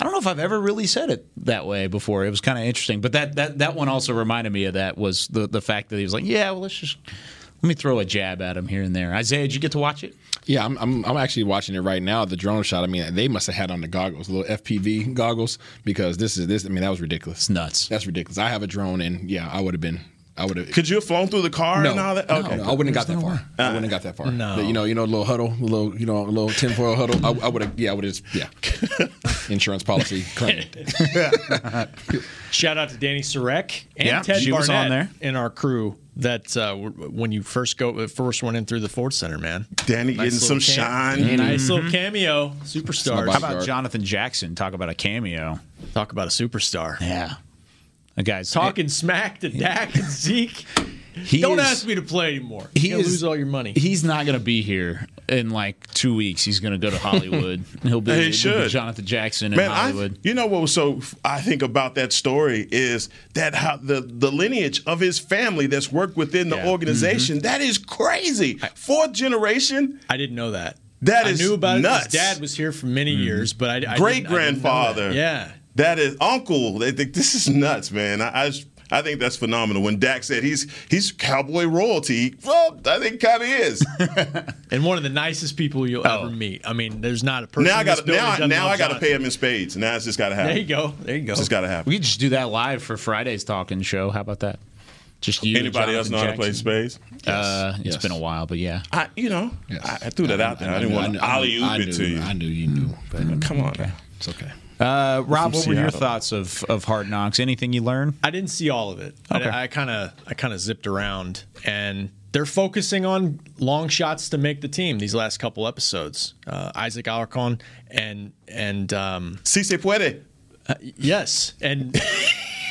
I don't know if I've ever really said it that way before. It was kind of interesting, but that, that that one also reminded me of that was the the fact that he was like, "Yeah, well, let's just let me throw a jab at him here and there." Isaiah, did you get to watch it? Yeah, I'm, I'm I'm actually watching it right now. The drone shot. I mean, they must have had on the goggles, little FPV goggles, because this is this. I mean, that was ridiculous. It's nuts. That's ridiculous. I have a drone, and yeah, I would have been. I would have. Could you have flown through the car no, and all that? Okay, no, I wouldn't have got that far. I wouldn't have got that far. No. But, you know, you know, a little huddle, a little, you know, a little tinfoil huddle. I, I would have. Yeah, I would have. Yeah. Insurance policy. claim. Shout out to Danny Sarek and Yeah, Ted she Barnett was on there. in our crew. That uh, when you first go, first went in through the Ford Center, man. Danny getting some little shine. Nice little Mhm. cameo, superstar. How about Jonathan Jackson? Talk about a cameo. Talk about a superstar. Yeah, the guy's talking smack to Dak and Zeke. He Don't is- ask me to play anymore. He You're is- lose all your money. He's not going to be here in like two weeks. He's going to go to Hollywood. He'll be, He he'll be. Jonathan Jackson in Man, I, Hollywood. you know what was so I think about that story is that how the the lineage of his family that's worked within the organization Mm-hmm. that is crazy. Fourth generation. I didn't know that. That I is knew about nuts. it. His dad was here for many years, but I, I didn't- I Great didn't know grandfather. that. Yeah. That is uncle. They think this is nuts, man. I, I just- I think that's phenomenal. When Dak said he's he's cowboy royalty, well, I think kind of is. And one of the nicest people you'll ever meet. I mean, there's not a person. now I got building now now I got to pay him in spades. Now it's just got to happen. There you go. There you go. It's just got to happen. We could just do that live for Friday's talking show. How about that? Just you. and Anybody else know how to play Jonathan spades? Jackson. Uh, it's Yes. been a while, but yeah. I, you know, I, I threw that out there. I, didn't want to alley I oop knew, it to you. I knew you knew. But Come on. It's okay. Uh, Rob, from what were your thoughts of, of Hard Knocks? Anything you learned? I didn't see all of it. Okay. I kind of I kind of zipped around, and they're focusing on long shots to make the team these last couple episodes. Uh, Isaac Alarcon and and um, Si se puede. uh, yes, and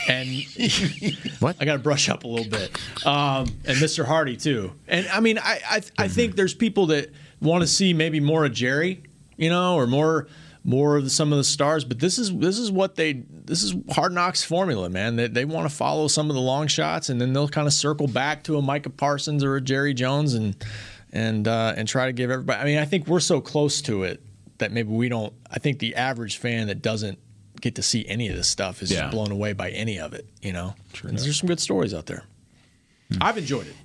and What? I got to brush up a little bit. Um, and Mr. Hardy too. And I mean, I I, I think there's people that want to see maybe more of Jerry, you know, or more more of some of the stars. But this is this is what they this is Hard Knocks formula, man. They they want to follow some of the long shots, and then they'll kind of circle back to a Micah Parsons or a Jerry Jones, and and uh, and try to give everybody. I mean, I think we're so close to it that maybe we don't. I think the average fan that doesn't get to see any of this stuff is Yeah. just blown away by any of it. You know, there's some good stories out there. I've enjoyed it.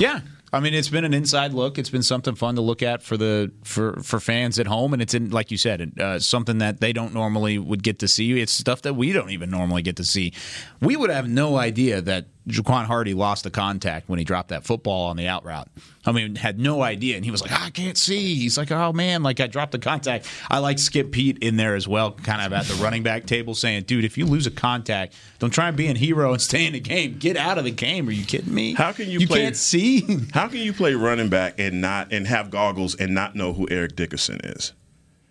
Yeah. I mean, it's been an inside look. It's been something fun to look at for the for for fans at home, and it's in like you said, uh, something that they don't normally would get to see. It's stuff that we don't even normally get to see. We would have no idea that Jaquan Hardy lost the contact when he dropped that football on the out route. I mean, had no idea, and he was like, ah, "I can't see." He's like, "Oh man, like I dropped the contact." I like Skip Peete in there as well, kind of at the running back table, saying, "Dude, if you lose a contact, don't try and be a hero and stay in the game. Get out of the game. Are you kidding me? How can you, You play? can't see." How can you play running back and not and have goggles and not know who Eric Dickerson is?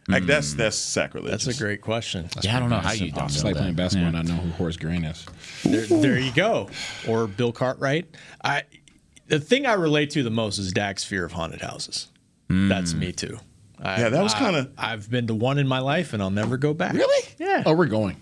Like that's hmm. that's sacrilegious. That's a great question. Yeah, I don't know how you don't It's know like that. playing basketball Yeah. and I know who Horace Green is. There, there you go. Or Bill Cartwright. I the thing I relate to the most is Dak's fear of haunted houses. Hmm. That's me too. I, Yeah, that was kinda- I've been to one in my life, and I'll never go back. Really? Yeah. Oh, we're going.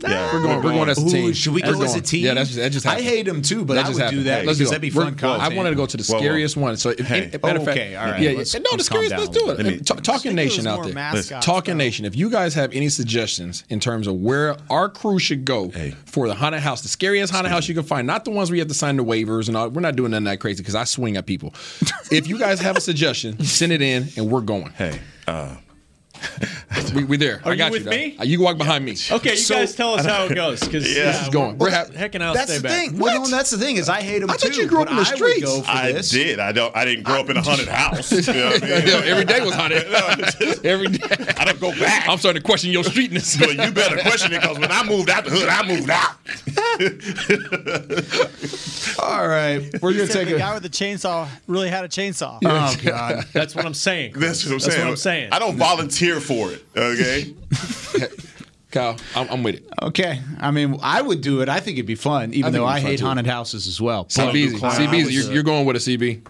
Yeah, We're going. We're going as a team. Ooh, should we go as a going. team? Yeah, that's just, that just I hate him too, but That I just would do that Hey, because let's that'd be go. fun. We're- I wanted to go to the Whoa, whoa. scariest one. So, if, Hey, any, matter of fact, okay, all right, Yeah, let's- yeah. no, the let's scariest. Let's do it. Let me- Ta- Talking Nation out there. mascots, Talking Nation. If you guys have any suggestions in terms of where our crew should go Hey. for the haunted house, the scariest haunted house you can find, not the ones where you have to sign the waivers and all. We're not doing nothing that crazy because I swing at people. if you guys have a suggestion, send it in and we're going. Hey, uh, We, we there. Are I got you with dog. me? Uh, You can walk behind me. Okay, you So- guys tell us how it goes because Yeah. This is going. We're ha- Heck and I'll That's stay the back. thing. Well, no, that's the thing is I hate him I too. thought you grew up in the I streets. go I did. I don't. I didn't grow up in a haunted house. You know I mean? Yeah, every day was haunted. every day. I don't go back. I'm starting to question your streetness. Well, you better question it because when I moved out the hood, I moved out. All right, we're gonna Said take the a. guy with the chainsaw really had a chainsaw. Oh God. That's what I'm saying. That's what I'm saying. That's what I'm saying. I don't volunteer for it. Okay. Kyle, I'm, I'm with it. Okay, I mean, I would do it. I think it'd be fun, even I though I hate haunted houses as well. CBZ, Clown CBZ, you're, you're going with a CB.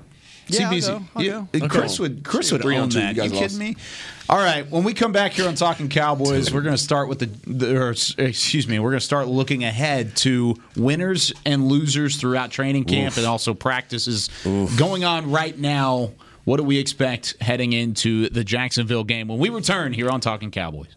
Yeah, I'll go. I'll Yeah, go. Chris would Chris would Three on own two, that. you You, kidding lost. me? All right. When we come back here on Talking Cowboys, we're going to start with the, the or, excuse me, we're going to start looking ahead to winners and losers throughout training camp Oof. and also practices going on right now. What do we expect heading into the Jacksonville game when we return here on Talking Cowboys?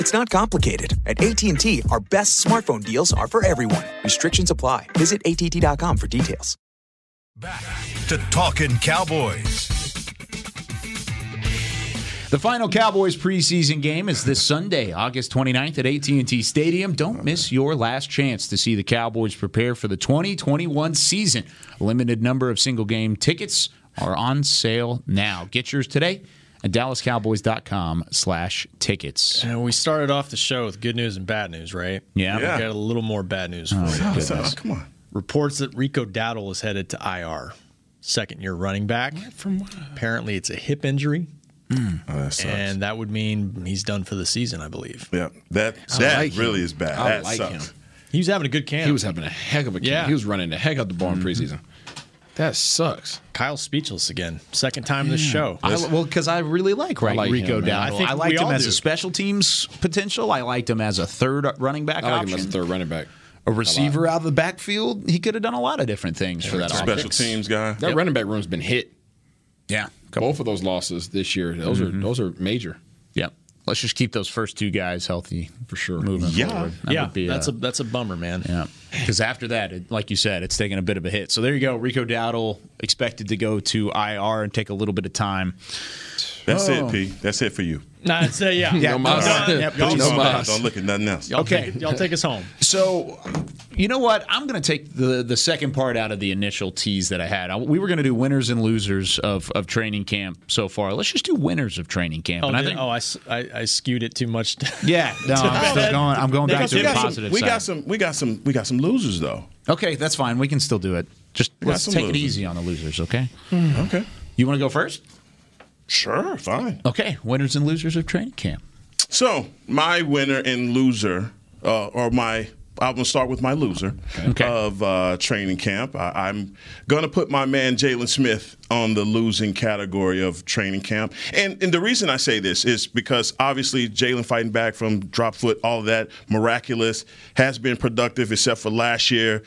It's not complicated. At AT&T, our best smartphone deals are for everyone. Restrictions apply. Visit att.com for details. Back to Talking Cowboys. The final Cowboys preseason game is this Sunday, August 29th at AT&T Stadium. Don't miss your last chance to see the Cowboys prepare for the 2021 season. A limited number of single game tickets are on sale now. Get yours today at dallascowboys.com slash tickets. And we started off the show with good news and bad news, right? Yeah. We got a little more bad news for Oh, you. goodness. Come on. Reports that Rico Dowdle is headed to IR, second year running back. From what? Apparently, it's a hip injury, hmm. Oh, that sucks. and that would mean he's done for the season, I believe. yeah, that I that like really him. is bad. I that like sucks. him. He was having a good camp. He was having a heck of a camp. Yeah. He was running the heck out the ball in mm-hmm. preseason. That sucks. Kyle speechless again. Second time this show. I, well, because I really like, right, like Rico him. Dowdle. I think I liked him all as do. a special teams potential. I liked him as a third running back I like option. him as a third running back. a receiver out of the backfield. He could have done a lot of different things for that Special offense. teams guy. That running back room's been hit. Yeah. Both of those losses this year, those mm-hmm. are those are major. Yep. Let's just keep those first two guys healthy For sure. moving Yeah. forward. That yeah, would be, that's a that's a bummer, man. Yeah. Because after that, it, like you said, it's taking a bit of a hit. So there you go. Rico Dowdle expected to go to IR and take a little bit of time. That's Oh. it, P. That's it for you. Nah, it's, uh, yeah. Yeah, No mas. Done. Yep, y'all, No Don't- mas. Don't look at nothing else. y'all Okay. take, y'all take us home. So, you know what? I'm going to take the the second part out of the initial tease that I had. I- we were going to do winners and losers of, of training camp so far. Let's just do winners of training camp. Oh, and I think, oh I I skewed it too much. yeah, no, I'm still going. I'm going back to the got some, positive we side. got some we got some we got some losers though. Okay, that's fine. We can still do it. Just We let's some take it easy on the losers, okay? Okay. You want to go first? Sure, fine. Okay, winners and losers of training camp. So my winner and loser, uh, or my I'm gonna start with my loser Okay. of uh, training camp. I, I'm gonna put my man Jaylon Smith on the losing category of training camp, and and the reason I say this is because obviously Jaylon fighting back from drop foot, all of that miraculous, has been productive except for last year,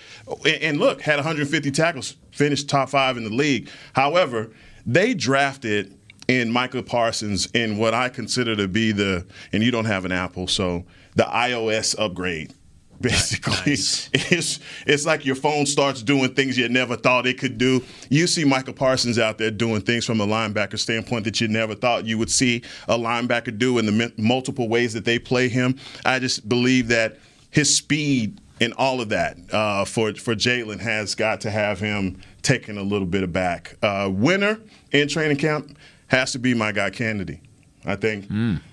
and, and look had 150 tackles, finished top five in the league. However, they drafted in Michael Parsons in what I consider to be the, and you don't have an Apple, so the iOS upgrade. Basically, it's it's like your phone starts doing things you never thought it could do. You see Michael Parsons out there doing things from a linebacker standpoint that you never thought you would see a linebacker do in the multiple ways that they play him. I just believe that his speed and all of that uh, for for Jaylon has got to have him taking a little bit of back. Uh, winner in training camp has to be my guy Kennedy. I think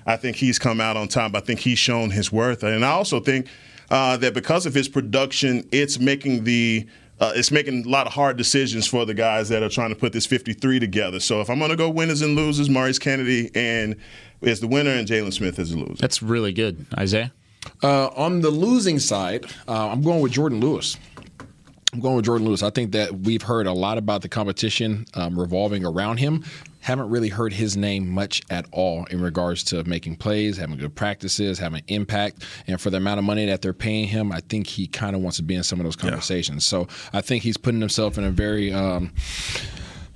I think he's come out on top. I think he's shown his worth, and I also think uh, that because of his production, it's making the uh, it's making a lot of hard decisions for the guys that are trying to put this 53 together. So if I'm going to go winners and losers, Maurice Kennedy and is the winner, and Jaylon Smith is the loser. That's really good, Isaiah. Uh, on the losing side, uh, I'm going with Jourdan Lewis. I'm going with Jourdan Lewis. I think that we've heard a lot about the competition um, revolving around him. Haven't really heard his name much at all in regards to making plays, having good practices, having impact. And for the amount of money that they're paying him, I think he kind of wants to be in some of those conversations. So I think he's putting himself in a very. Um,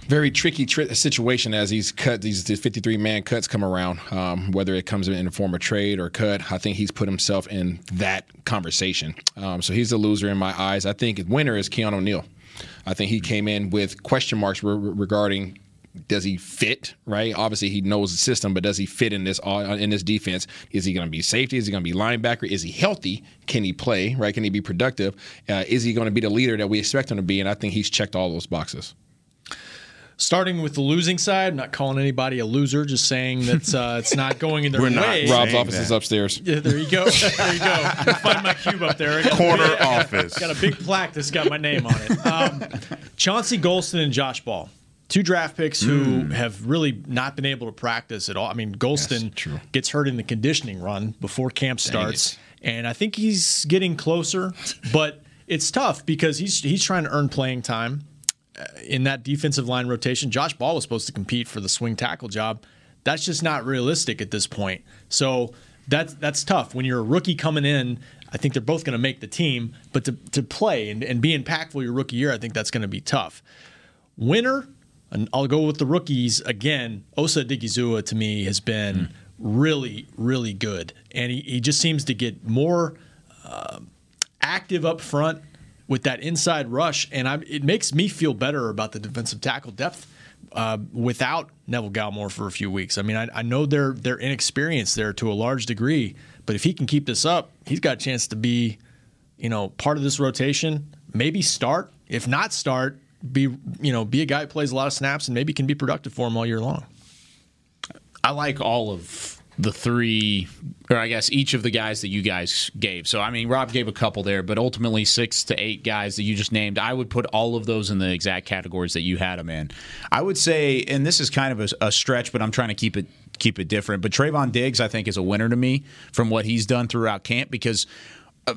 very tricky tri- situation as these cut these 53 man cuts come around. Um, whether it comes in the form of trade or cut, I think he's put himself in that conversation. Um, so he's the loser in my eyes. I think winner is Keanu O'Neal. I think he came in with question marks re- regarding does he fit right obviously he knows the system but does he fit in this uh, in this defense is he going to be safety is he going to be linebacker is he healthy can he play right can he be productive uh, is he going to be the leader that we expect him to be and i think he's checked all those boxes Starting with the losing side, I'm not calling anybody a loser, just saying that uh, it's not going in their We're not way. Rob's office is upstairs. Yeah, there you go. There you go. You'll find my cube up there. I got a Corner big- office. Got a big plaque that's got my name on it. Um, Chauncey Golston and Josh Ball, two draft picks who Mm. have really not been able to practice at all. I mean, Golston gets hurt in the conditioning run before camp starts, and I think he's getting closer, but it's tough because he's he's trying to earn playing time uh, in that defensive line rotation. Josh Ball was supposed to compete for the swing tackle job. That's just not realistic at this point. So that's that's tough when you're a rookie coming in. I think they're both going to make the team, but to, to play and, and be impactful your rookie year, I think that's going to be tough. Winner, and I'll go with the rookies again. Osa Odighizuwa to me has been really, really good, and he, he just seems to get more uh, active up front with that inside rush, and I'm, it makes me feel better about the defensive tackle depth uh, without Neville Gallimore for a few weeks. I mean, I, I know they're they're inexperienced there to a large degree, but if he can keep this up, he's got a chance to be, you know, part of this rotation. Maybe start, if not start, be you know be a guy who plays a lot of snaps and maybe can be productive for him all year long. I like all of the three, or I guess each of the guys that you guys gave. So, I mean, Rob gave a couple there, but ultimately six to eight guys that you just named. I would put all of those in the exact categories that you had them in. I would say, and this is kind of a, a stretch, but I'm trying to keep it keep it different. But Trevon Diggs, I think, is a winner to me from what he's done throughout camp because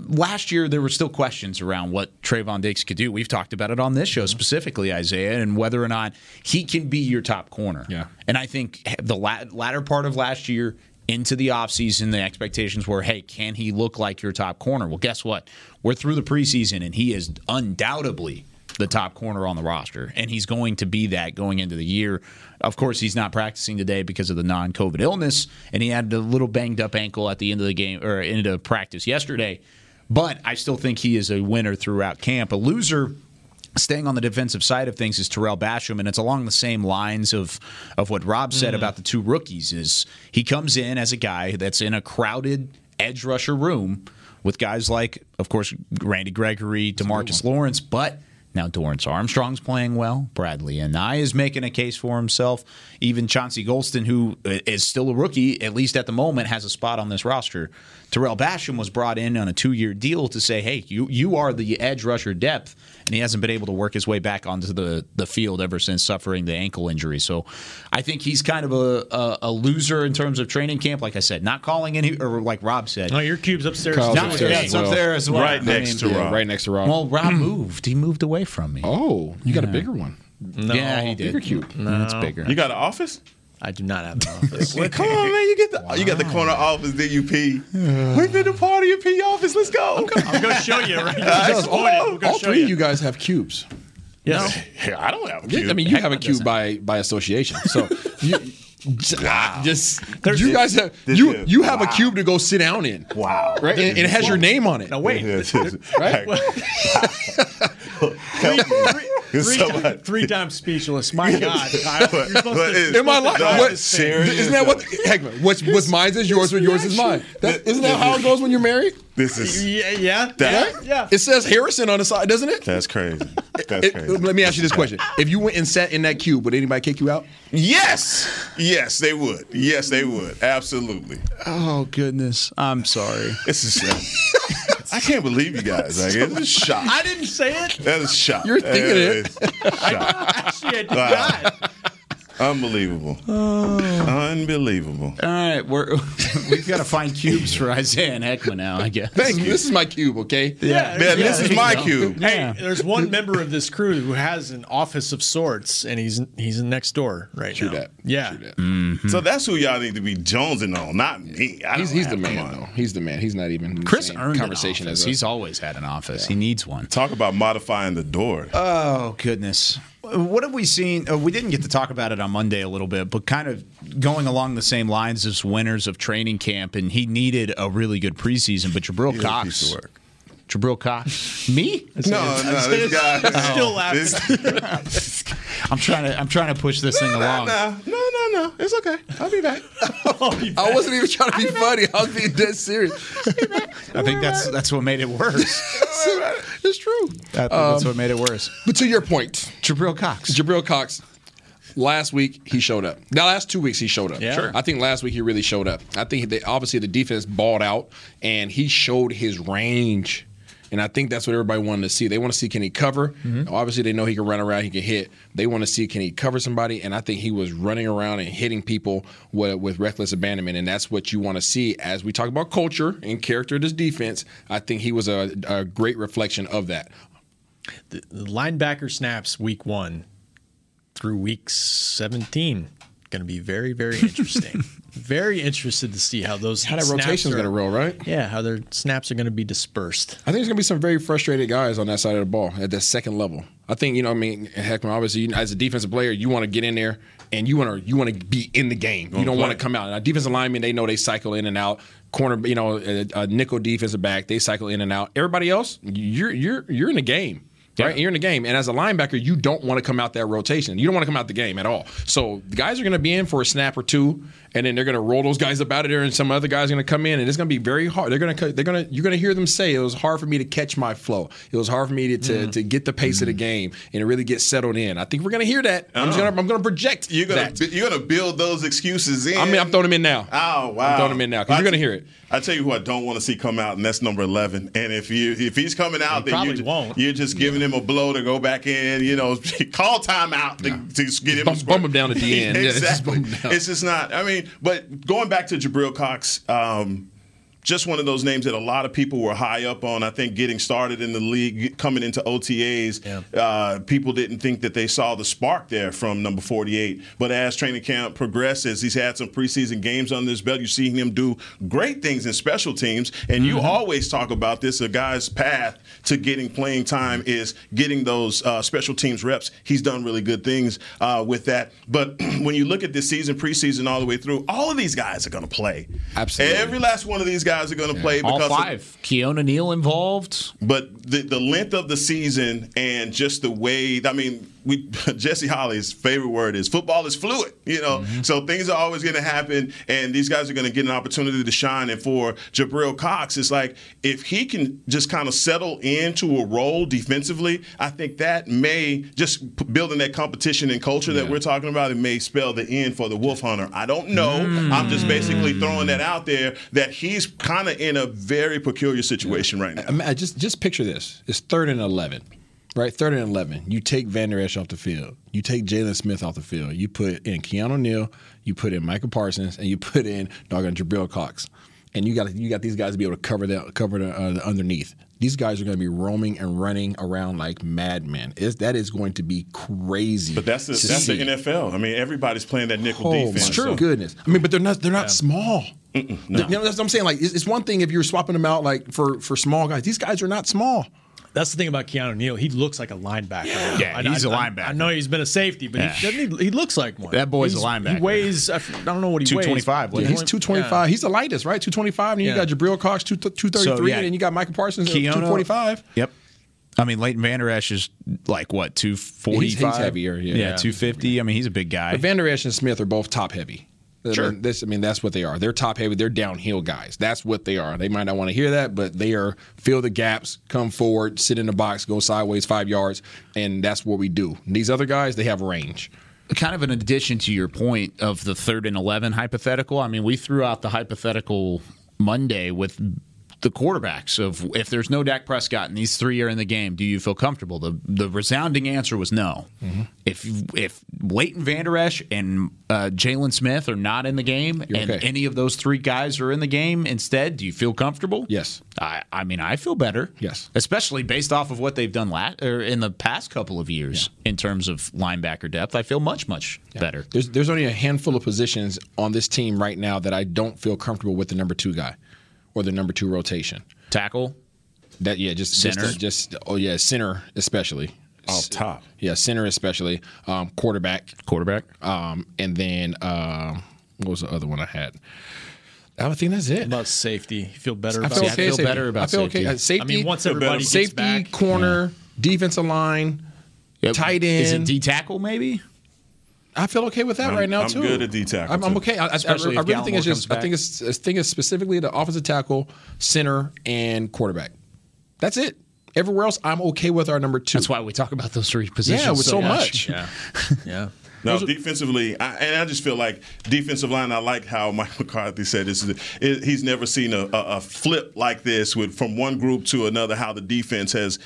last year there were still questions around what Trevon Diggs could do. We've talked about it on this show mm-hmm. specifically, Isaiah, and whether or not he can be your top corner. Yeah. And I think the latter part of last year into the offseason, the expectations were, hey, can he look like your top corner? Well, guess what? We're through the preseason, and he is undoubtedly the top corner on the roster, and he's going to be that going into the year. Of course, he's not practicing today because of the non-COVID illness, and he had a little banged up ankle at the end of the game or into practice yesterday. But I still think he is a winner throughout camp. A loser staying on the defensive side of things is Tarell Basham, and it's along the same lines of of what Rob said Mm. about the two rookies. Is he comes in as a guy that's in a crowded edge rusher room with guys like, of course, Randy Gregory, DeMarcus Lawrence, but now Dorance Armstrong's playing well. Bradlee Anae is making a case for himself. Even Chauncey Golston, who is still a rookie, at least at the moment, has a spot on this roster. Tarell Basham was brought in on a two-year deal to say, "Hey, you you are the edge rusher depth," and he hasn't been able to work his way back onto the the field ever since suffering the ankle injury. So, I think he's kind of a, a, a loser in terms of training camp. Like I said, not calling any or like Rob said. No, your cube's upstairs. Kyle's Not- upstairs yeah, it's well. up there as well. Right next to Yeah, Rob. right next to Rob. Well, Rob moved. He moved away from me. oh, you got a bigger one. No, yeah, he did. Bigger cube. No, it's bigger. You got an office? I do not have an office. Well, come on, man! You get the you got the corner office. Then you pee. We've been to party in P office. Let's go. I'm going to show you right All, now. all, all three of you guys have cubes. Yes. I don't have a cube. I mean, you have a cube by by association. So you, Wow. just you guys have you is- you have a cube to go sit down in. Wow. Right, and, and it has your name on it. Now wait, Yes, yes. Right? Help me. Three, times speechless. My God, Kyle. You're supposed to- it's- In my life, supposed to what, dive this isn't that what? Heckman, what's what's mine is yours, or yours is mine. That, isn't that how it goes when you're married? This is Yeah, yeah, That- yeah, yeah. It says Harrison on the side, doesn't it? that's crazy. That's It- crazy. let me ask you this question: If you went and sat in that cube, would anybody kick you out? Yes, yes, they would. Yes, they would. Absolutely. Oh goodness, I'm sorry. This is. I can't believe you guys. Like, it's a shock. I didn't say it. That is a shock. You're thinking it. Actually, I did Wow. not. Unbelievable. Unbelievable. All right, we're we've got to find cubes for Isaiah and Heckman now. I guess. Thank you. This is my cube, okay? Yeah, Man, this is my go. cube. Hey, there's one member of this crew who has an office of sorts, and he's he's next door right True now. that. Yeah. True that. Mm-hmm. So that's who y'all need to be jonesing on, not me. I He's he's the man on. though. He's the man. He's not even the Chris same earned conversation an office. as us. He's always had an office. He needs one. Talk about modifying the door. Oh goodness. What have we seen? Uh, we didn't get to talk about it on Monday a little bit, but kind of going along the same lines as winners of training camp, and he needed a really good preseason. But Jabril Cox, piece of work. Jabril Cox, me? No, no, this guy. Still laughing. This, I'm trying to. I'm trying to push this thing no, along. no, no, no, no. It's okay. I'll be back. I wasn't even trying to be funny. I was being dead serious. I think that's that's what made it worse. it's true. That- that's um, what made it worse. But to your point, Jabril Cox. Jabril Cox. Last week he showed up. Now, last two weeks he showed up. Yeah. Sure. I think last week he really showed up. I think they, obviously the defense balled out and he showed his range. And I think that's what everybody wanted to see. They want to see can he cover. Mm-hmm. Obviously, they know he can run around, he can hit. They want to see can he cover somebody. And I think he was running around and hitting people with, with reckless abandonment. And that's what you want to see as we talk about culture and character of this defense. I think he was a, a great reflection of that. The, the linebacker snaps week one through week 17 going to be very, very interesting. very interested to see how those How that snaps rotation's going to roll, right? Yeah, how their snaps are going to be dispersed. I think there's gonna be some very frustrated guys on that side of the ball at that second level. I think you know, I mean, Heckman. Obviously, you, as a defensive player, you want to get in there and you want to you want to be in the game. You don't want to come out. Now, defensive linemen, they know they cycle in and out. Corner, you know, a, a nickel defensive back, they cycle in and out. Everybody else, you're you're you're in the game. Right, you're in the game, and as a linebacker, you don't want to come out that rotation. You don't want to come out the game at all. So the guys are going to be in for a snap or two, and then they're going to roll those guys up out of there, and some other guys are going to come in, and it's going to be very hard. They're going to they're going to you're going to hear them say it was hard for me to catch my flow. It was hard for me to to, mm. to get the pace of the mm-hmm. game and to really get settled in. I think we're going to hear that. I'm Oh. going to I'm going to project You're gonna that. you're gonna build those excuses in. I mean, I'm throwing them in now. Oh wow! I'm throwing them in now because you're going to hear it. I tell you who I don't want to see come out, and that's number eleven. And if you if he's coming out, then you're, won't. you're just giving him a blow to go back in. You know, call timeout to, to get him Bump- to score. bump him down at the end. Yeah, just exactly. bump him down. it's just not. I mean, but going back to Jabril Cox. Um, just one of those names that a lot of people were high up on. I think getting started in the league, coming into OTAs, uh, people didn't think that they saw the spark there from number 48. But as training camp progresses, he's had some preseason games under his belt. You're seeing him do great things in special teams. And you always talk about this a guy's path to getting playing time is getting those uh, special teams reps. He's done really good things uh, with that. But when you look at this season, preseason, all the way through, all of these guys are going to play. Absolutely. Every last one of these guys are going to play All because of- five. Keanu Neal involved. but the, the length of the season and just the way, I mean, we Jesse Holley's favorite word is football is fluid, you know. Mm-hmm. So things are always going to happen, and these guys are going to get an opportunity to shine. And for Jabril Cox, it's like if he can just kind of settle into a role defensively, I think that may just p- building that competition and culture that we're talking about. It may spell the end for the Wolf Hunter. I don't know. Mm. I'm just basically throwing that out there that he's kind of in a very peculiar situation right now. I I just just picture this. It's third and eleven, right? Third and eleven. You take Vander Esch off the field. You take Jaylon Smith off the field. You put in Keanu Neal. You put in Michael Parsons, and you put in doggone Jabril Cox. And you got you got these guys to be able to cover that cover the, uh, the underneath. These guys are going to be roaming and running around like madmen. It's, that is going to be crazy. But that's the that's the. NFL. I mean, everybody's playing that nickel Oh defense. my so- goodness! I mean, but they're not they're not small. no. You know, that's what I'm saying. Like, it's, it's one thing if you're swapping them out like for for small guys. These guys are not small. That's the thing about Keanu Neal. He looks like a linebacker. Yeah, he's a a linebacker. I know he's been a safety, but Yeah. he, doesn't he, he looks like one. That boy's a linebacker. He weighs, I don't know what he weighs. 225, Yeah, he's he? 225. He's the lightest, right? 225. And Yeah. you got Jabril Cox, two, 233. So, yeah. And then you got Michael Parsons at Keona- 245. Yep. I mean, Leighton Vander Esch is like what two forty five? He's- he's heavier, yeah. yeah, two fifty. I mean, he's a big guy. But Vander Esch and Smith are both top heavy. I Sure. mean, this, I mean, that's what they are. They're top heavy. They're downhill guys. That's what they are. They might not want to hear that, but they are fill the gaps, come forward, sit in the box, go sideways five yards, and that's what we do. These other guys, they have range. kind of an addition to your point of the third and 11 hypothetical. I mean, we threw out the hypothetical Monday with the quarterbacks of if there's no Dak Prescott and these three are in the game, do you feel comfortable? The the resounding answer was no. Mm-hmm. If if Leighton Vander Esch and uh, Jaylon Smith are not in the game, You're and okay. any of those three guys are in the game instead, do you feel comfortable? Yes. I, I mean, I feel better. Yes. Especially based off of what they've done lat- or in the past couple of years in terms of linebacker depth. I feel much, much better. There's there's only a handful of positions on this team right now that I don't feel comfortable with the number two guy or the number two rotation. Tackle. That yeah, just Center? Just, just oh yeah, center especially. Off top. Yeah, center especially. Um, quarterback. Quarterback. Um, and then um, what was the other one I had? I think that's it. About safety, you feel better I about feel safety? okay. safety. I feel okay. Uh, safety. I mean, once everybody gets safety, back, corner, defensive line, tight end. Is it D tackle maybe? I feel okay with that I'm- right now I'm too. good at D tackle, I'm, I'm okay. I, I, I, Especially I if really think it's just. comes I think it's. I think it's specifically the offensive tackle, center, and quarterback. That's it. Everywhere else, I'm okay with our number two. That's why we talk about those three positions. Yeah, with so much. Yeah, yeah. No, defensively, I, and I just feel like defensive line. I like how Mike McCarthy said this. It, he's never seen a, a, a flip like this with from one group to another. How the defense has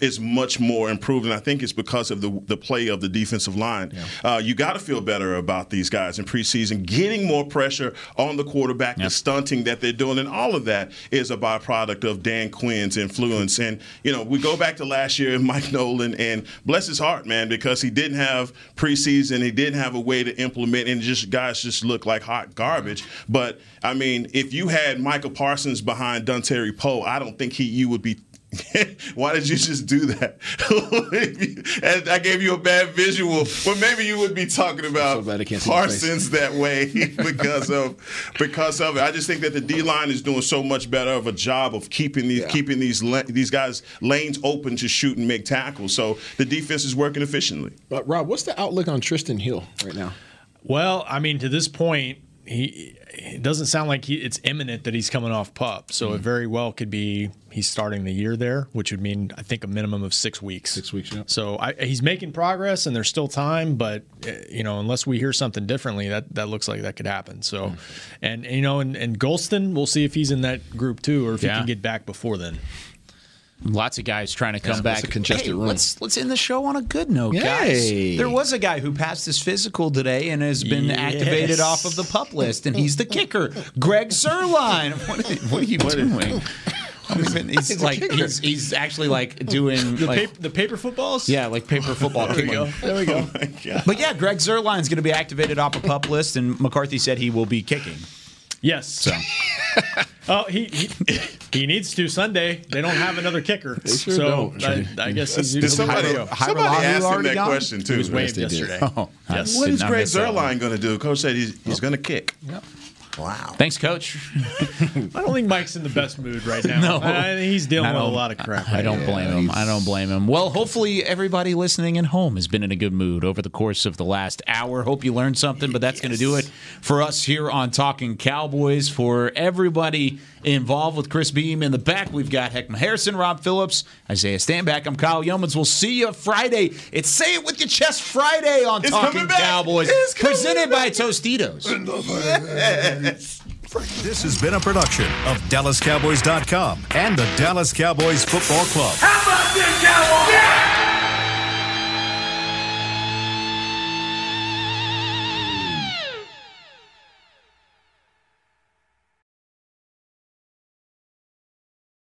is much more improved, and I think it's because of the the play of the defensive line. Uh, you got to feel better about these guys in preseason, getting more pressure on the quarterback, the stunting that they're doing, and all of that is a byproduct of Dan Quinn's influence. And you know, we go back to last year and Mike Nolan, and bless his heart, man, because he didn't have preseason, he didn't have a way to implement, and just guys just look like hot garbage. But I mean, if you had Michael Parsons behind Terry Poe, I don't think he you would be. Why did you just do that? and I gave you a bad visual. Well, maybe you would be talking about glad I can't see your face. Parsons that way because of because of it. I just think that the D line is doing so much better of a job of keeping these keeping these la- these guys lanes open to shoot and make tackles. So the defense is working efficiently. But Rob, what's the outlook on Trysten Hill right now? Well, I mean, to this point, he it doesn't sound like he, it's imminent that he's coming off pup. So Mm-hmm. it very well could be he's starting the year there, which would mean I think a minimum of six weeks. Six weeks, yeah. So I, he's making progress, and there's still time. But uh, you know, unless we hear something differently, that that looks like that could happen. So, Mm. and, and, you know, and, and Golston, we'll see if he's in that group too, or if Yeah. he can get back before then. Lots of guys trying to come Yeah, back. it's a congested Hey, room. Let's let's end the show on a good note, Yay. guys. There was a guy who passed his physical today and has been Yes. activated off of the pup list, and he's the kicker, Greg Zuerlein. What are, what are you doing? I don't even- he's, like he's, he's actually like doing The, like, paper, the paper footballs. yeah, like paper football. There we go. There we go. Oh but yeah, Greg Zuerlein's going to be activated off a pup list, and McCarthy said he will be kicking. Yes. So Oh, he, he he needs to Sunday. They don't have another kicker. sure so don't. I, I guess he's Did he's somebody, good somebody asked him that gone? question too. He was waived they did. yesterday. Oh, I yes. What did is not Greg miss. Zuerlein going to do? Coach said he's, he's oh. going to kick. Wow. Thanks, Coach. I don't think Mike's in the best mood right now. No. Uh, he's dealing with a lot of crap. I don't blame him. I don't blame him. Well, hopefully everybody listening at home has been in a good mood over the course of the last hour. Hope you learned something, but that's going to do it for us here on Talking Cowboys. For everybody involved with Chris Beam in the back, we've got Heckman Harrison, Rob Phillips, Isaiah Stanback. I'm Kyle Youmans. We'll see you Friday. It's Say It With Your Chest Friday on It's Talking. Cowboys, It's coming presented by Tostitos. This has been a production of DallasCowboys.com and the Dallas Cowboys Football Club. How about this, Cowboys? Yeah!